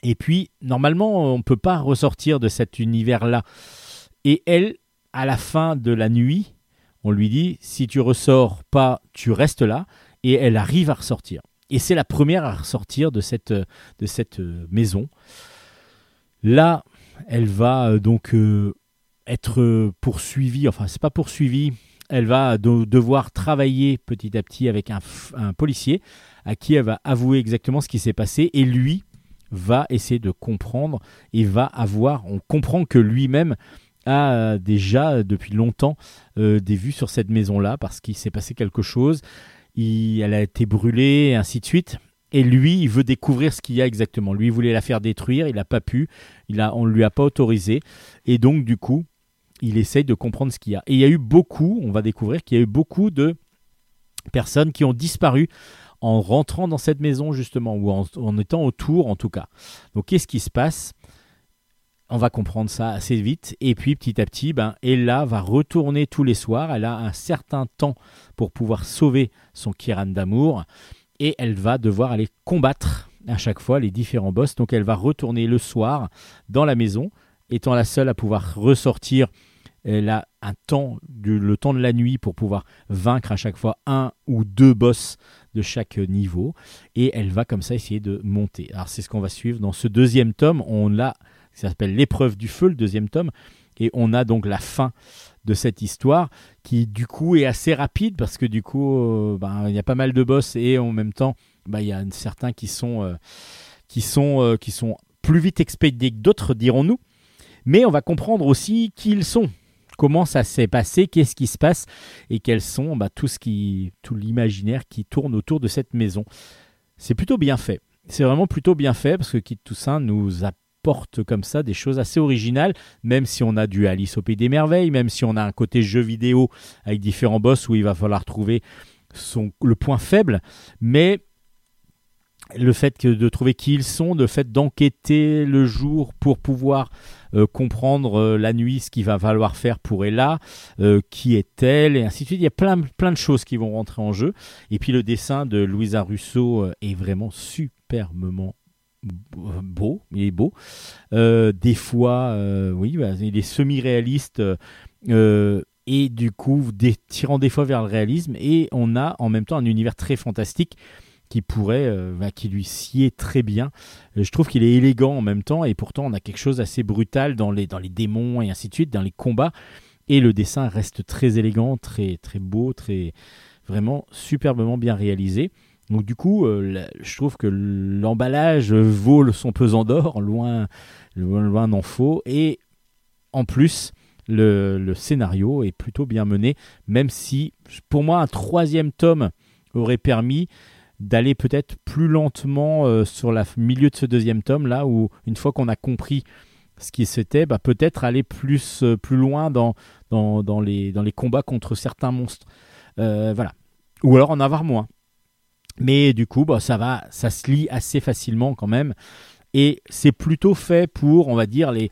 Speaker 1: Et puis, normalement, on ne peut pas ressortir de cet univers-là. Et elle, à la fin de la nuit, on lui dit, si tu ressors pas, tu restes là. Et elle arrive à ressortir. Et c'est la première à ressortir de cette, de cette euh, maison. Là, elle va euh, donc euh, être poursuivie, enfin c'est pas poursuivie, elle va devoir travailler petit à petit avec un, un policier à qui elle va avouer exactement ce qui s'est passé et lui va essayer de comprendre et va avoir, on comprend que lui-même a euh, déjà euh, depuis longtemps euh, des vues sur cette maison-là parce qu'il s'est passé quelque chose, il- elle a été brûlée et ainsi de suite. Et lui, il veut découvrir ce qu'il y a exactement. Lui, il voulait la faire détruire, il n'a pas pu, il a, on ne lui a pas autorisé. Et donc, du coup, il essaye de comprendre ce qu'il y a. Et il y a eu beaucoup, on va découvrir qu'il y a eu beaucoup de personnes qui ont disparu en rentrant dans cette maison, justement, ou en, étant autour, en tout cas. Donc, qu'est-ce qui se passe? On va comprendre ça assez vite. Et puis petit à petit, ben, Ella va retourner tous les soirs. Elle a un certain temps pour pouvoir sauver son Kiran d'amour. Et elle va devoir aller combattre à chaque fois les différents boss. Donc elle va retourner le soir dans la maison, étant la seule à pouvoir ressortir. Elle a un temps, le temps de la nuit pour pouvoir vaincre à chaque fois un ou deux boss de chaque niveau. Et elle va comme ça essayer de monter. Alors c'est ce qu'on va suivre dans ce deuxième tome. On l'a, ça s'appelle l'épreuve du feu, le deuxième tome. Et on a donc la fin de cette histoire qui du coup est assez rapide parce que du coup euh, ben, il y a pas mal de boss et en même temps ben, il y a certains qui sont, euh, qui, sont, euh, qui sont plus vite expédiés que d'autres dirons-nous mais on va comprendre aussi qui ils sont comment ça s'est passé qu'est-ce qui se passe et quels sont ben, tout ce qui tout l'imaginaire qui tourne autour de cette maison. C'est plutôt bien fait. C'est vraiment plutôt bien fait parce que Kit Toussaint nous apporte comme ça des choses assez originales même si on a du Alice au Pays des Merveilles, même si on a un côté jeu vidéo avec différents boss où il va falloir trouver son, le point faible, mais le fait que de trouver qui ils sont, le fait d'enquêter le jour pour pouvoir euh, comprendre euh, la nuit ce qu'il va falloir faire pour Ella, euh, qui est-elle, et ainsi de suite. Il y a plein, plein de choses qui vont rentrer en jeu. Et puis le dessin de Louisa Russo est vraiment superbement beau, il est beau. Des fois, oui, bah, il est semi-réaliste et du coup des, tirant des fois vers le réalisme. Et on a en même temps un univers très fantastique qui pourrait, euh, bah, qui lui sied très bien. Je trouve qu'il est élégant en même temps et pourtant on a quelque chose d'assez brutal dans les, dans les démons et ainsi de suite, dans les combats. Et le dessin reste très élégant, très, très beau, très vraiment superbement bien réalisé. Donc du coup, euh, je trouve que l'emballage vaut son pesant d'or, loin, loin, n'en faut. Et en plus, le scénario est plutôt bien mené, même si pour moi un troisième tome aurait permis d'aller peut-être plus lentement euh, sur la milieu de ce deuxième tome là où une fois qu'on a compris ce qui c'était bah, peut-être aller plus euh, plus loin dans, dans, dans les, dans les combats contre certains monstres. Euh, voilà. Ou alors en avoir moins. Mais du coup bah, ça va ça se lit assez facilement quand même. Et c'est plutôt fait pour on va dire les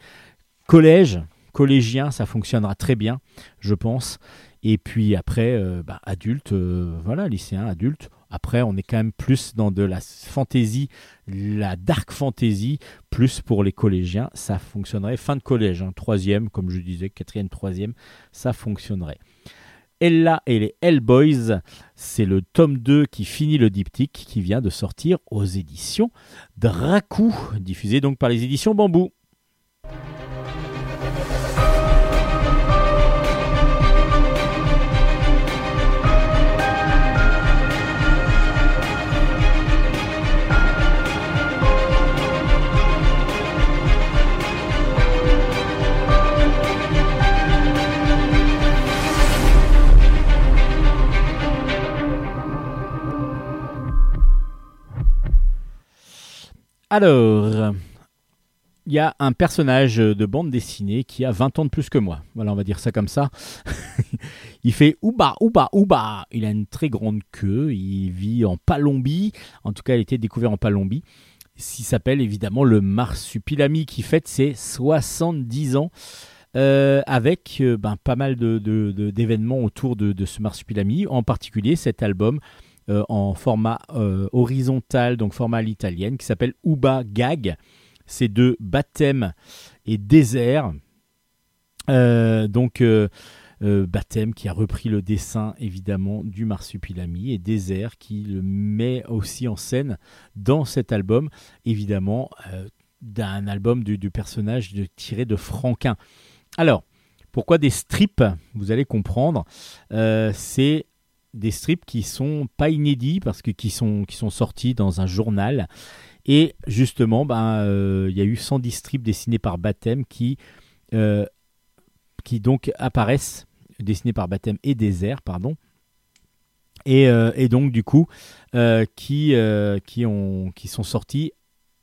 Speaker 1: collèges. Collégiens ça fonctionnera très bien je pense. Et puis après euh, bah, adultes voilà lycéens adultes après on est quand même plus dans de la fantasy la dark fantasy plus pour les collégiens ça fonctionnerait fin de collège hein, troisième comme je disais quatrième troisième ça fonctionnerait Ella et les Hellboys, c'est le tome 2 qui finit le diptyque qui vient de sortir aux éditions Dracou, diffusé donc par les éditions Bambou. Alors, il y a un personnage de bande dessinée qui a 20 ans de plus que moi. Voilà, on va dire ça comme ça. *laughs* il fait ouba, ouba, ouba. Il a une très grande queue. Il vit en Palombie. En tout cas, il a été découvert en Palombie. Il s'appelle évidemment le Marsupilami qui fête ses 70 ans. euh, avec euh, ben, pas mal d'événements autour de ce Marsupilami, en particulier cet album euh, en format euh, horizontal, donc format l'italienne, qui s'appelle Uba Gag. C'est de baptême et désert. Euh, donc, euh, baptême qui a repris le dessin évidemment du Marsupilami et désert qui le met aussi en scène dans cet album, évidemment d'un album du, personnage tiré de Franquin. Alors, pourquoi des strips? Vous allez comprendre. C'est des strips qui sont pas inédits parce que qui sont, sortis dans un journal. Et justement, ben, euh, il y a eu 110 strips dessinés par Baptême qui, euh, qui donc apparaissent, dessinés par Baptême et Désert, pardon. Et, euh, et donc, du coup, qui, qui, ont, qui sont sortis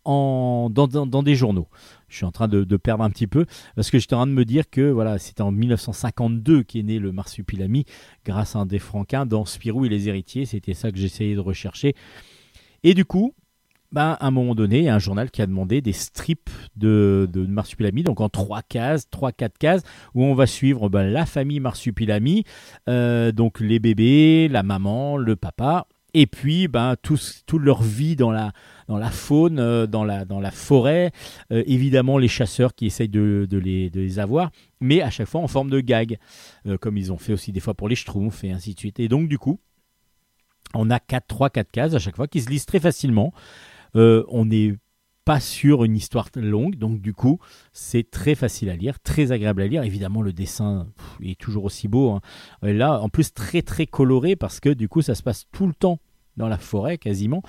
Speaker 1: en, dans- dans des journaux. Je suis en train de, perdre un petit peu parce que j'étais en train de me dire que voilà, c'était en 1952 qu'est né le Marsupilami grâce à un des Franquins dans Spirou et les héritiers. C'était ça que j'essayais de rechercher. Et du coup, ben, à un moment donné, il y a un journal qui a demandé des strips de, de Marsupilami, donc en trois cases, trois, quatre cases, où on va suivre ben, la famille Marsupilami, euh, donc les bébés, la maman, le papa, et puis ben, tous, toute leur vie dans la, dans la faune, euh, dans, la, dans la forêt, euh, évidemment les chasseurs qui essayent de, de les, de les avoir, mais à chaque fois en forme de gag, euh, comme ils ont fait aussi des fois pour les schtroumpfs et ainsi de suite. Et donc du coup, on a 4, 3, 4 cases à chaque fois qui se lisent très facilement. On n'est pas sur une histoire longue, donc du coup, c'est très facile à lire, très agréable à lire. Évidemment, le dessin est toujours aussi beau. hein. Et là, en plus, très très coloré parce que du coup, ça se passe tout le temps dans la forêt quasiment.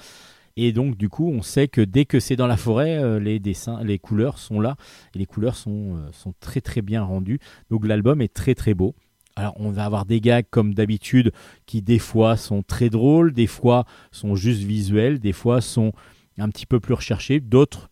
Speaker 1: Et donc, du coup, on sait que dès que c'est dans la forêt, euh, les dessins, les couleurs sont là et les couleurs sont, euh, sont très très bien rendues. Donc, l'album est très très beau. Alors, on va avoir des gags comme d'habitude qui, des fois, sont très drôles, des fois sont juste visuels, des fois sont un petit peu plus recherchés, d'autres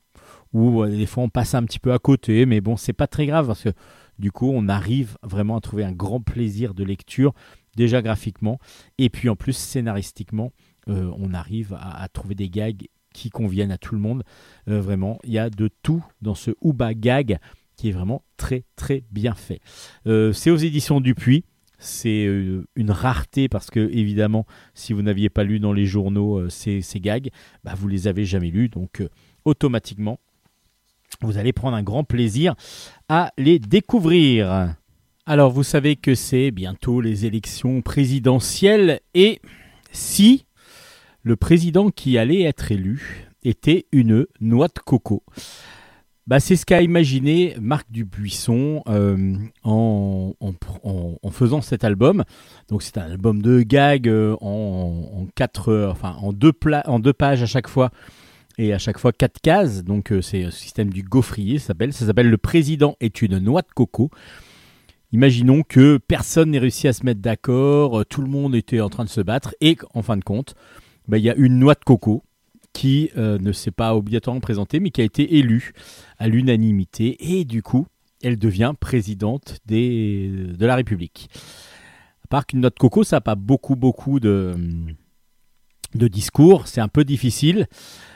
Speaker 1: où euh, des fois on passe un petit peu à côté, mais bon, c'est pas très grave parce que du coup, on arrive vraiment à trouver un grand plaisir de lecture, déjà graphiquement, et puis en plus scénaristiquement, euh, on arrive à, trouver des gags qui conviennent à tout le monde. Euh, vraiment, il y a de tout dans ce Uba Gag qui est vraiment très très bien fait. Euh, c'est aux éditions Dupuis. C'est une rareté parce que évidemment, si vous n'aviez pas lu dans les journaux ces, ces gags, bah, vous les avez jamais lus, donc automatiquement, vous allez prendre un grand plaisir à les découvrir. Alors, vous savez que c'est bientôt les élections présidentielles et si le président qui allait être élu était une noix de coco, bah, c'est ce qu'a imaginé Marc Dubuisson euh, en, en- en- en faisant cet album. Donc c'est un album de gags euh, en, en quatre, enfin en deux, en deux pages à chaque fois et à chaque fois quatre cases. Donc euh, c'est le système du gaufrier, ça s'appelle. Ça s'appelle Le président est une noix de coco. Imaginons que personne n'ait réussi à se mettre d'accord, tout le monde était en train de se battre et qu'en fin de compte, il y a une noix de coco qui euh, ne s'est pas obligatoirement présentée mais qui a été élue à l'unanimité. Et du coup, elle devient présidente des, de la République. À part qu'une noix de coco, ça n'a pas beaucoup, beaucoup de, de discours, c'est un peu difficile,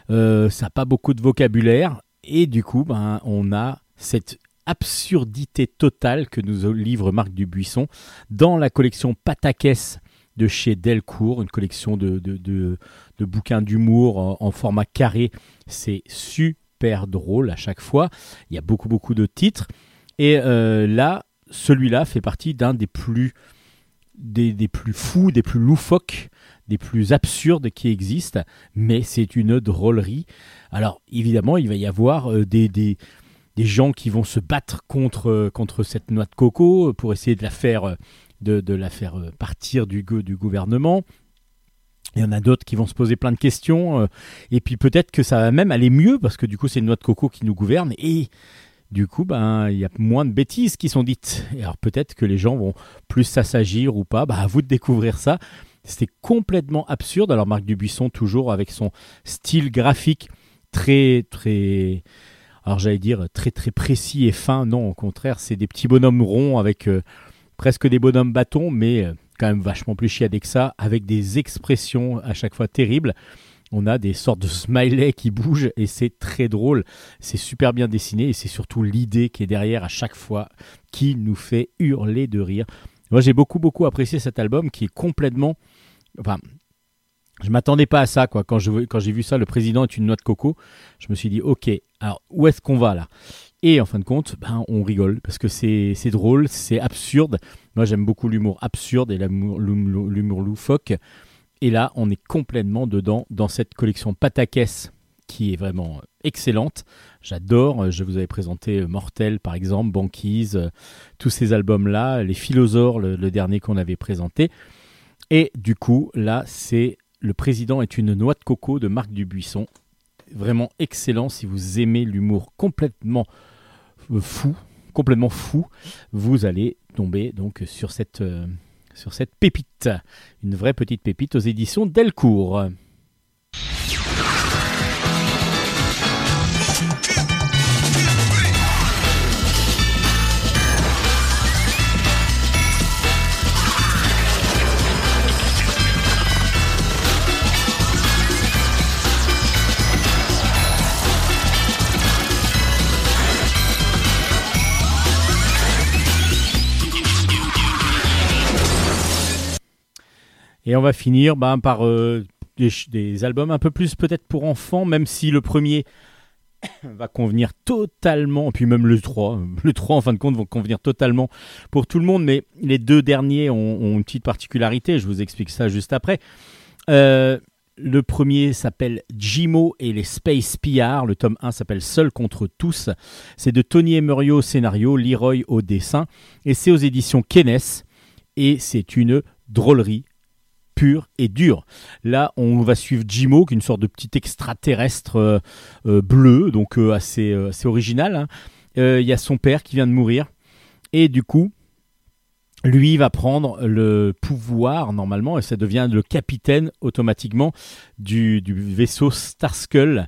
Speaker 1: euh, ça n'a pas beaucoup de vocabulaire, et du coup, ben, on a cette absurdité totale que nous livre Marc Dubuisson dans la collection Patakès de chez Delcourt, une collection de, de, de- bouquins d'humour en, format carré. C'est super drôle à chaque fois. Il y a beaucoup, beaucoup de titres. Et euh, là, celui-là fait partie d'un des plus, des, des plus fous, des plus loufoques, des plus absurdes qui existent. Mais c'est une drôlerie. Alors, évidemment, il va y avoir euh, des, des, des gens qui vont se battre contre, contre cette noix de coco pour essayer de la faire, euh, de, la faire euh, partir du, du gouvernement. Il y en a d'autres qui vont se poser plein de questions. euh, et puis peut-être que ça va même aller mieux parce que du coup, c'est une noix de coco qui nous gouverne. Et du coup, ben, il y a moins de bêtises qui sont dites. Et alors peut-être que les gens vont plus s'assagir ou pas. Bah, à vous de découvrir ça. C'était complètement absurde. Alors Marc Dubuisson, toujours avec son style graphique très, très... Alors j'allais dire très, très précis et fin. Non, au contraire, c'est des petits bonhommes ronds avec euh, presque des bonhommes bâtons, mais... euh, quand même vachement plus chiadé que ça, avec des expressions à chaque fois terribles. on a des sortes de smileys qui bougent et c'est très drôle. C'est super bien dessiné et c'est surtout l'idée qui est derrière à chaque fois qui nous fait hurler de rire. Moi, j'ai beaucoup, beaucoup apprécié cet album qui est complètement. Enfin, je m'attendais pas à ça, quoi. Quand, quand j'ai vu ça, le président est une noix de coco, je me suis dit, ok, alors où est-ce qu'on va là? Et en fin de compte, ben, on rigole parce que c'est, drôle, c'est absurde. Moi, j'aime beaucoup l'humour absurde et l'humour, loufoque. Et là, on est complètement dedans dans cette collection Patakès qui est vraiment excellente. J'adore. Je vous avais présenté Mortel, par exemple, Banquise, tous ces albums-là, les Philosaures, le, dernier qu'on avait présenté. Et du coup, là, c'est Le président est une noix de coco de Marc Dubuisson. Vraiment excellent si vous aimez l'humour complètement fou, complètement fou, vous allez tomber donc sur cette, euh, sur cette pépite, une vraie petite pépite aux éditions Delcourt. Et on va finir ben, par euh, des, albums un peu plus peut-être pour enfants, même si le premier *coughs* va convenir totalement, puis même le 3, *laughs* le 3 en fin de compte vont convenir totalement pour tout le monde, mais les deux derniers ont, une petite particularité, je vous explique ça juste après. Euh, le premier s'appelle Jimo et les Space Pillards. Le tome 1 s'appelle Seul contre tous. C'est de Tony Emerio au scénario, Leroy au dessin. Et c'est aux éditions Kenes. Et c'est une drôlerie et dure. Là, on va suivre Jimo, qui est une sorte de petit extraterrestre euh, euh, bleu, donc euh, assez, assez original. hein. Il y a son père qui vient de mourir. Et du coup, lui va prendre le pouvoir normalement et ça devient le capitaine automatiquement du, vaisseau Starskull.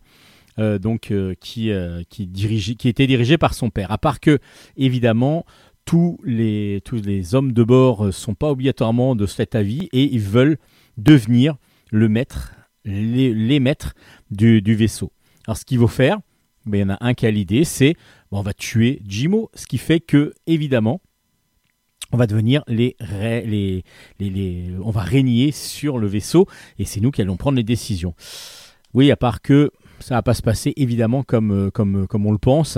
Speaker 1: donc qui qui dirige qui était dirigé par son père à part que évidemment tous les tous les hommes de bord euh, sont pas obligatoirement de cet avis et ils veulent devenir le maître les, les maîtres du, du vaisseau alors ce qu'il faut faire ben, il y en a un qui a l'idée c'est bon, on va tuer Jimo ce qui fait que évidemment on va devenir les, les, les, on va régner sur le vaisseau et c'est nous qui allons prendre les décisions. Oui, à part que ça va pas se passer évidemment comme, euh, comme, comme on le pense.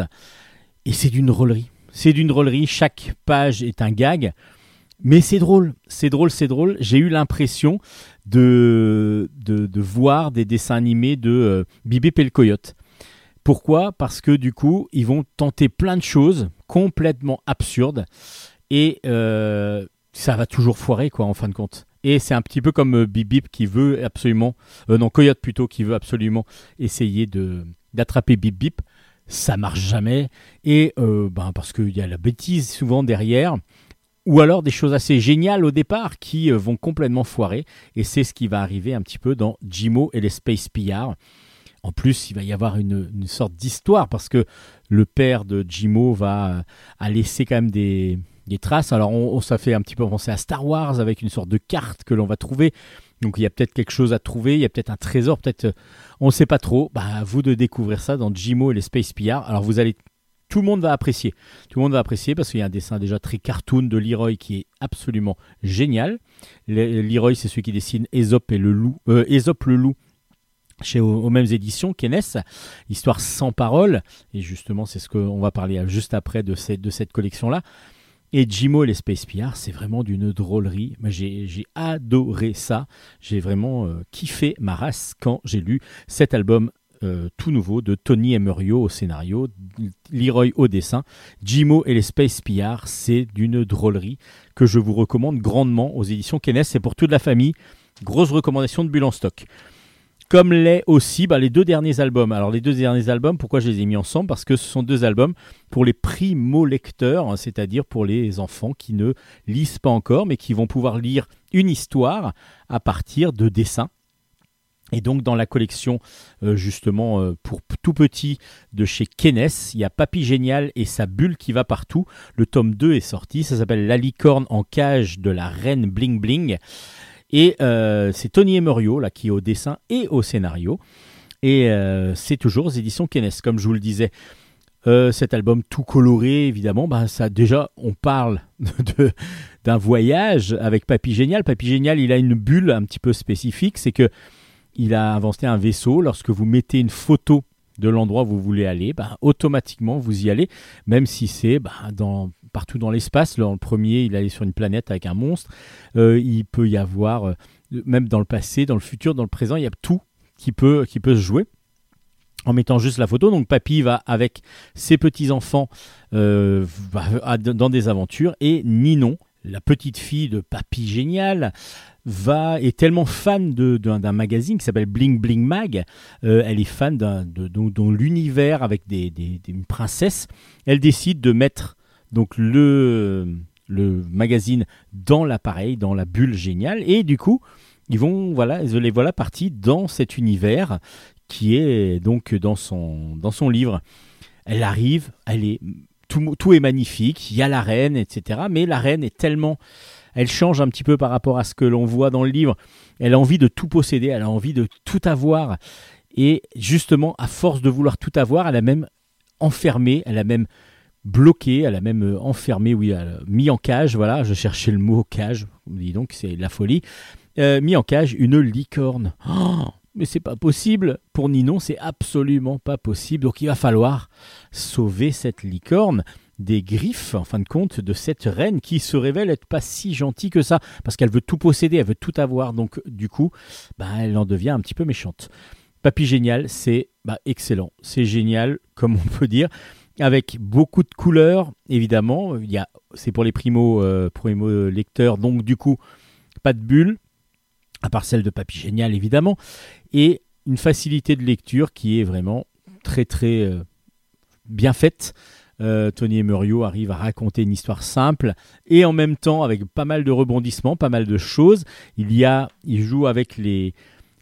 Speaker 1: Et c'est d'une drôlerie. C'est d'une drôlerie. Chaque page est un gag. Mais c'est drôle. C'est drôle, c'est drôle. J'ai eu l'impression de, voir des dessins animés de euh, et le Coyote. Pourquoi? Parce que du coup, ils vont tenter plein de choses complètement absurdes et euh, ça va toujours foirer quoi en fin de compte. Et c'est un petit peu comme euh, Bip Bip qui veut absolument, euh, non Coyote plutôt qui veut absolument essayer d'attraper Bip Bip, ça marche jamais et euh, ben parce qu'il y a la bêtise souvent derrière. Ou alors des choses assez géniales au départ qui euh, vont complètement foirer. Et c'est ce qui va arriver un petit peu dans Jimo et les Space Pillards. En plus, il va y avoir une, sorte d'histoire parce que le père de Jimo va euh, a laissé quand même des, des traces. Alors, on, on- ça fait un petit peu penser à Star Wars avec une sorte de carte que l'on va trouver. Donc, il y a peut-être quelque chose à trouver. Il y a peut-être un trésor. Peut-être, euh, on ne sait pas trop. Bah, à vous de découvrir ça dans Jimo et les Space Pillards. Alors, vous allez, tout le monde va apprécier. Tout le monde va apprécier parce qu'il y a un dessin déjà très cartoon de Leroy qui est absolument génial. Le- Leroy, c'est celui qui dessine Aesop et le loup, euh, le loup chez aux, mêmes éditions Kenes, histoire sans parole et justement c'est ce qu'on va parler juste après de cette, de cette collection là. Et Jimo et les Space Pillards, c'est vraiment d'une drôlerie. J'ai adoré ça. J'ai vraiment euh, kiffé ma race quand j'ai lu cet album euh, tout nouveau de Tony Emerio au scénario, Leroy au dessin. Jimo et les Space Pillards, c'est d'une drôlerie que je vous recommande grandement aux éditions Kenes. C'est pour toute la famille. Grosse recommandation de Bulle en stock. Comme l'est aussi bah, les deux derniers albums. Alors les deux derniers albums, pourquoi je les ai mis ensemble? Parce que ce sont deux albums pour les primo-lecteurs, hein, c'est-à-dire pour les enfants qui ne lisent pas encore, mais qui vont pouvoir lire une histoire à partir de dessins. Et donc dans la collection euh, justement euh, pour tout petit de chez Kenes, il y a Papy Génial et sa bulle qui va partout. Le tome 2 est sorti, ça s'appelle La licorne en cage de la reine Bling Bling. Et euh, c'est Tony Emerio qui est au dessin et au scénario. Et euh, c'est toujours aux éditions Kenes, comme je vous le disais. Euh, cet album tout coloré, évidemment, bah, ça déjà, on parle *laughs* d'un voyage avec Papy Génial. Papy Génial, il a une bulle un petit peu spécifique, c'est que il a inventé un vaisseau. Lorsque vous mettez une photo de l'endroit où vous voulez aller, bah, automatiquement vous y allez, même si c'est bah, dans, partout dans l'espace. Le premier, il allait sur une planète avec un monstre. Euh, il peut y avoir, euh, même dans le passé, dans le futur, dans le présent, il y a tout qui peut, qui peut se jouer en mettant juste la photo. Donc papy va avec ses petits-enfants euh, dans des aventures et Ninon, la petite fille de papy génial, va est tellement fan de- d'un magazine qui s'appelle Bling Bling Mag. elle est fan d'un- de, l'univers avec des, des- des- une princesse. Elle décide de mettre donc le magazine dans l'appareil, dans la bulle géniale, et du coup, ils vont voilà, les voilà partis dans cet univers qui est donc dans son, dans son livre. Elle arrive, elle est, tout, tout est magnifique, il y a la reine, etc. Mais la reine est tellement... Elle change un petit peu par rapport à ce que l'on voit dans le livre. Elle a envie de tout posséder, elle a envie de tout avoir. Et justement, à force de vouloir tout avoir, elle a même enfermé, elle a même bloqué, elle a même euh, enfermé, oui, mis en cage, voilà, je cherchais le mot cage, dis donc, c'est la folie, Euh, mis en cage une licorne. Oh, mais c'est pas possible. Pour Ninon, c'est absolument pas possible. Donc il va falloir sauver cette licorne des griffes, en fin de compte, de cette reine qui se révèle être pas si gentille que ça, parce qu'elle veut tout posséder, elle veut tout avoir. Donc du coup, bah, elle en devient un petit peu méchante. Papy Génial, c'est bah, excellent. C'est génial, comme on peut dire, avec beaucoup de couleurs, évidemment. C'est pour les primo, euh, donc du coup, pas de bulles, à part celle de Papy Génial, évidemment et une facilité de lecture qui est vraiment très très euh, bien faite. Euh, Tony Emerio arrive à raconter une histoire simple et en même temps avec pas mal de rebondissements, pas mal de choses. Il y a, il joue avec les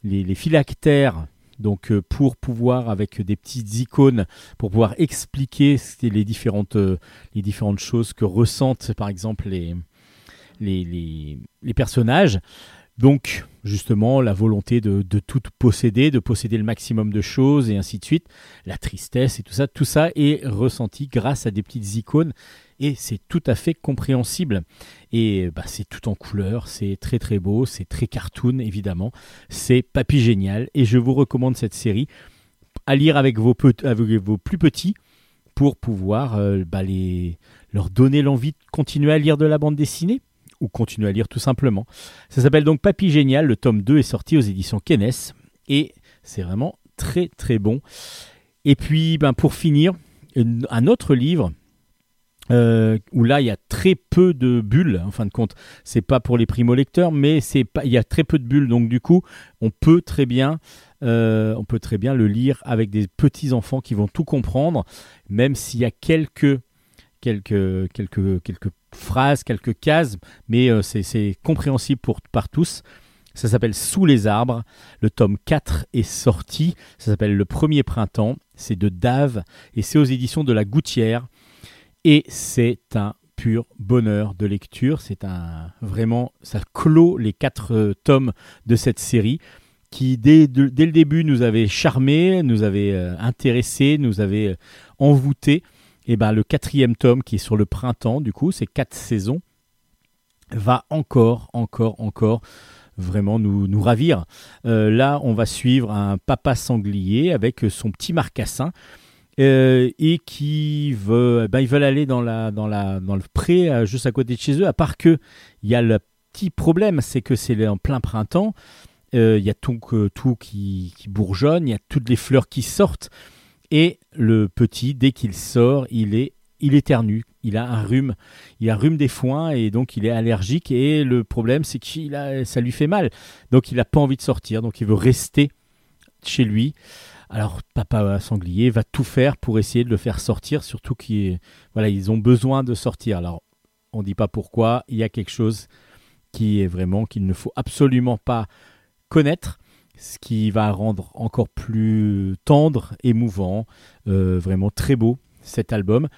Speaker 1: les, les phylactères. Donc euh, pour pouvoir avec des petites icônes pour pouvoir expliquer les différentes euh, les différentes choses que ressentent par exemple les les, les, les personnages. Donc, justement, la volonté de, de tout posséder, de posséder le maximum de choses et ainsi de suite, la tristesse et tout ça, tout ça est ressenti grâce à des petites icônes et c'est tout à fait compréhensible. Et bah, c'est tout en couleur, c'est très très beau, c'est très cartoon évidemment, c'est papy génial et je vous recommande cette série à lire avec vos, plus petits pour pouvoir euh, bah, leur donner l'envie de continuer à lire de la bande dessinée ou continuer à lire tout simplement. Ça s'appelle donc Papy Génial, le tome 2 est sorti aux éditions Kenes et c'est vraiment très très bon. Et puis ben, pour finir, un autre livre euh, où là il y a très peu de bulles en fin de compte. C'est pas pour les primo-lecteurs, mais c'est pas, il y a très peu de bulles, donc du coup on peut très bien, euh, on peut très bien le lire avec des petits enfants qui vont tout comprendre, même s'il y a quelques quelques quelques quelques phrases, quelques cases, mais euh, c'est- c'est compréhensible pour, par tous. Ça s'appelle Sous les arbres. Le tome 4 est sorti. Ça s'appelle Le premier printemps. C'est de Dave et c'est aux éditions de La Gouttière. Et c'est un pur bonheur de lecture. C'est un vraiment, ça clôt les quatre euh, tomes de cette série qui dès, le début nous avait charmé, nous avait euh, intéressé, nous avait euh, envoûté. Et ben le quatrième tome qui est sur le printemps, du coup, c'est quatre saisons, va encore, encore, encore vraiment nous, ravir. Là, on va suivre un papa sanglier avec son petit marcassin euh, et qui veut, ben, ils veulent aller dans, la, dans, la, dans le pré euh, juste à côté de chez eux, à part que il y a le petit problème, c'est que c'est en plein printemps, euh, il y a tout, tout qui, qui bourgeonne, il y a toutes les fleurs qui sortent, et le petit, dès qu'il sort, il est il éternue, il a un rhume, il a rhume des foins et donc il est allergique et le problème c'est que ça lui fait mal. Donc il n'a pas envie de sortir, donc il veut rester chez lui. Alors papa sanglier va tout faire pour essayer de le faire sortir, surtout qu'ils voilà, ils ont besoin de sortir. Alors on ne dit pas pourquoi, il y a quelque chose qui est vraiment qu'il ne faut absolument pas connaître, ce qui va rendre encore plus tendre, émouvant, euh, vraiment très beau cet album.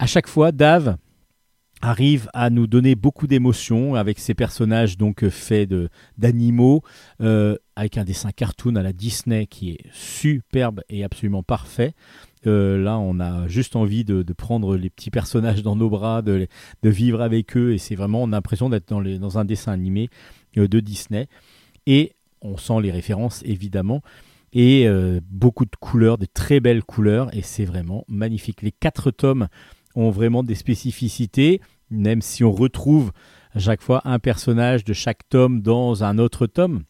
Speaker 1: À chaque fois, Dave arrive à nous donner beaucoup d'émotions avec ces personnages donc euh, faits de d'animaux euh, avec un dessin cartoon à la Disney qui est superbe et absolument parfait. Euh, là, on a juste envie de, de prendre les petits personnages dans nos bras, de, de vivre avec eux, et c'est vraiment, on a l'impression d'être dans, dans un dessin animé de Disney. Et on sent les références, évidemment, et beaucoup de couleurs, de très belles couleurs, et c'est vraiment magnifique. Les quatre tomes ont vraiment des spécificités, même si on retrouve à chaque fois un personnage de chaque tome dans un autre tome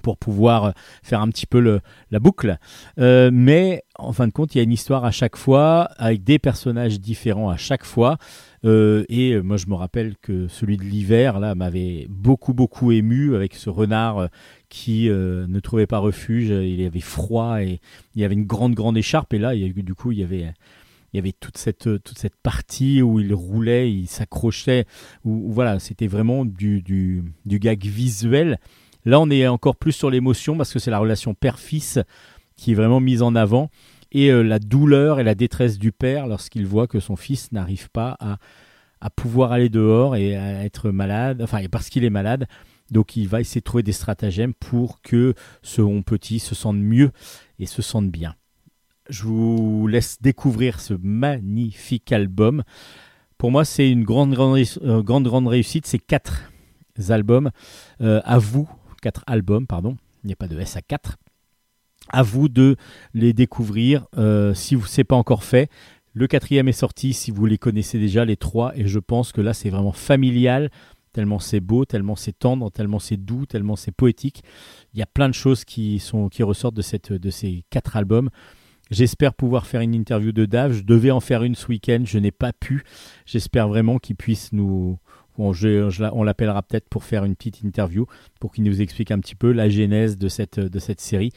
Speaker 1: pour pouvoir faire un petit peu la boucle. Euh, mais en fin de compte, il y a une histoire à chaque fois, avec des personnages différents à chaque fois. Euh, et euh, moi, je me rappelle que celui de l'hiver, là, m'avait beaucoup, beaucoup ému avec ce renard qui ne trouvait pas refuge. Il avait froid et il y avait une grande, grande écharpe. Et là, y du coup, il y avait il y avait toute cette, toute cette partie où il roulait, il s'accrochait, où, voilà, c'était vraiment du, du, du gag visuel. Là, on est encore plus sur l'émotion parce que c'est la relation père-fils qui est vraiment mise en avant et euh, la douleur et la détresse du père lorsqu'il voit que son fils n'arrive pas à, à pouvoir aller dehors et à être malade, enfin, parce qu'il est malade. Donc, il va essayer de trouver des stratagèmes pour que son petit se sente mieux et se sente bien. Je vous laisse découvrir ce magnifique album. Pour moi, c'est une grande, grande, euh, grande, grande réussite. C'est quatre albums. Euh, à vous, quatre albums, pardon. Il n'y a pas de S à 4. À vous de les découvrir euh, si vous c'est pas encore fait. Le quatrième est sorti si vous les connaissez déjà, les trois, et je pense que là c'est vraiment familial, tellement c'est beau, tellement c'est tendre, tellement c'est doux, tellement c'est poétique. Il y a plein de choses qui, ressortent de, de ces quatre albums. J'espère pouvoir faire une interview de Dave. Je devais en faire une ce week-end, je n'ai pas pu. J'espère vraiment qu'il puisse nous. On l'appellera peut-être pour faire une petite interview, pour qu'il nous explique un petit peu la genèse de cette, série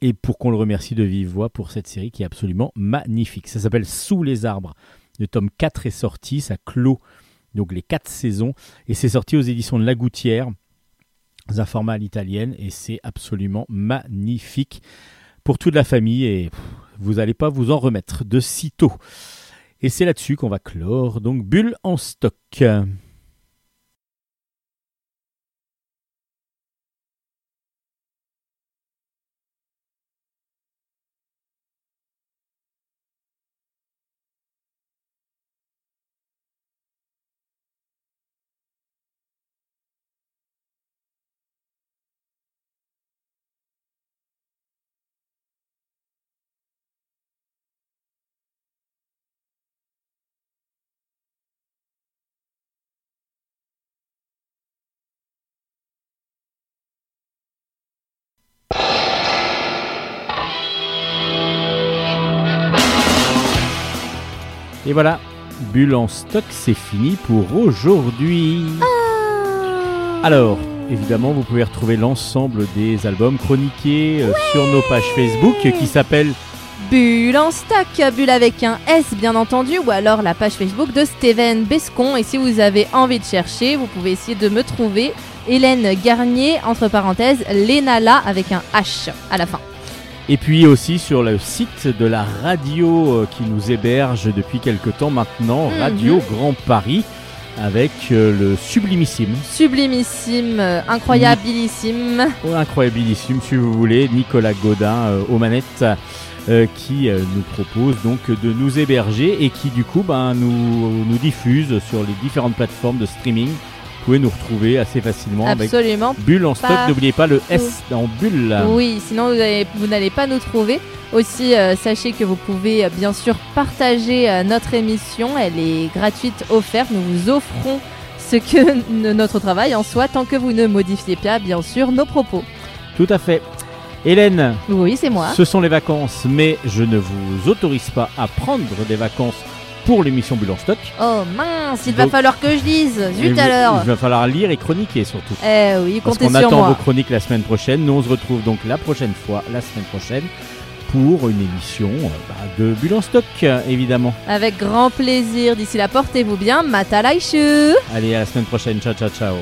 Speaker 1: et pour qu'on le remercie de vive voix pour cette série qui est absolument magnifique. Ça s'appelle Sous les arbres. Le tome 4 est sorti, ça clôt donc les 4 saisons et c'est sorti aux éditions de La Gouttière, dans un format à l'italienne et c'est absolument magnifique pour toute la famille et vous n'allez pas vous en remettre de sitôt. Et c'est là-dessus qu'on va clore donc Bulle en stock. Et voilà, Bulle en stock, c'est fini pour aujourd'hui. Alors, évidemment, vous pouvez retrouver l'ensemble des albums chroniqués euh, sur nos pages Facebook qui s'appellent
Speaker 2: Bulle en stock, bulle avec un S bien entendu, ou alors la page Facebook de Steven Bescon. Et si vous avez envie de chercher, vous pouvez essayer de me trouver Hélène Garnier, entre parenthèses, Lénala avec un H à la fin.
Speaker 1: Et puis aussi sur le site de la radio euh, qui nous héberge depuis quelque temps maintenant,
Speaker 2: Mhm.
Speaker 1: Radio Grand Paris, avec euh, le sublimissime,
Speaker 2: Sublimissime, euh, incroyabilissime.
Speaker 1: oh, incroyabilissime si vous voulez, Nicolas Godin euh, aux manettes, qui nous propose donc de nous héberger et qui du coup ben, nous, nous diffuse sur les différentes plateformes de streaming. Vous pouvez nous retrouver assez facilement avec
Speaker 2: Absolument.
Speaker 1: Bulle en stock, n'oubliez pas le S dans Bulle.
Speaker 2: Oui, sinon vous n'allez pas nous trouver. Aussi, euh, sachez que vous pouvez euh, bien sûr partager euh, notre émission. Elle est gratuite, offerte. Nous vous offrons ce que *laughs* notre travail en soit, tant que vous ne modifiez pas, bien sûr, nos propos.
Speaker 1: Tout à fait. Hélène,
Speaker 2: Oui, c'est moi.
Speaker 1: Ce sont les vacances, mais je ne vous autorise pas à prendre des vacances pour l'émission Bulle en stock.
Speaker 2: Oh mince, il va
Speaker 1: Donc-
Speaker 2: falloir que je lise. Zut
Speaker 1: vous-
Speaker 2: alors.
Speaker 1: Il va falloir lire et chroniquer surtout.
Speaker 2: Eh oui,
Speaker 1: Parce
Speaker 2: comptez
Speaker 1: qu'on
Speaker 2: sur
Speaker 1: attend
Speaker 2: moi.
Speaker 1: vos chroniques la semaine prochaine. Nous, on se retrouve donc la prochaine fois, la semaine prochaine, pour une émission euh, bah, de Bulle en stock, euh, évidemment.
Speaker 2: Avec grand plaisir. D'ici là, portez-vous bien. Matalaishu.
Speaker 1: Allez, à la semaine prochaine. Ciao, ciao, ciao.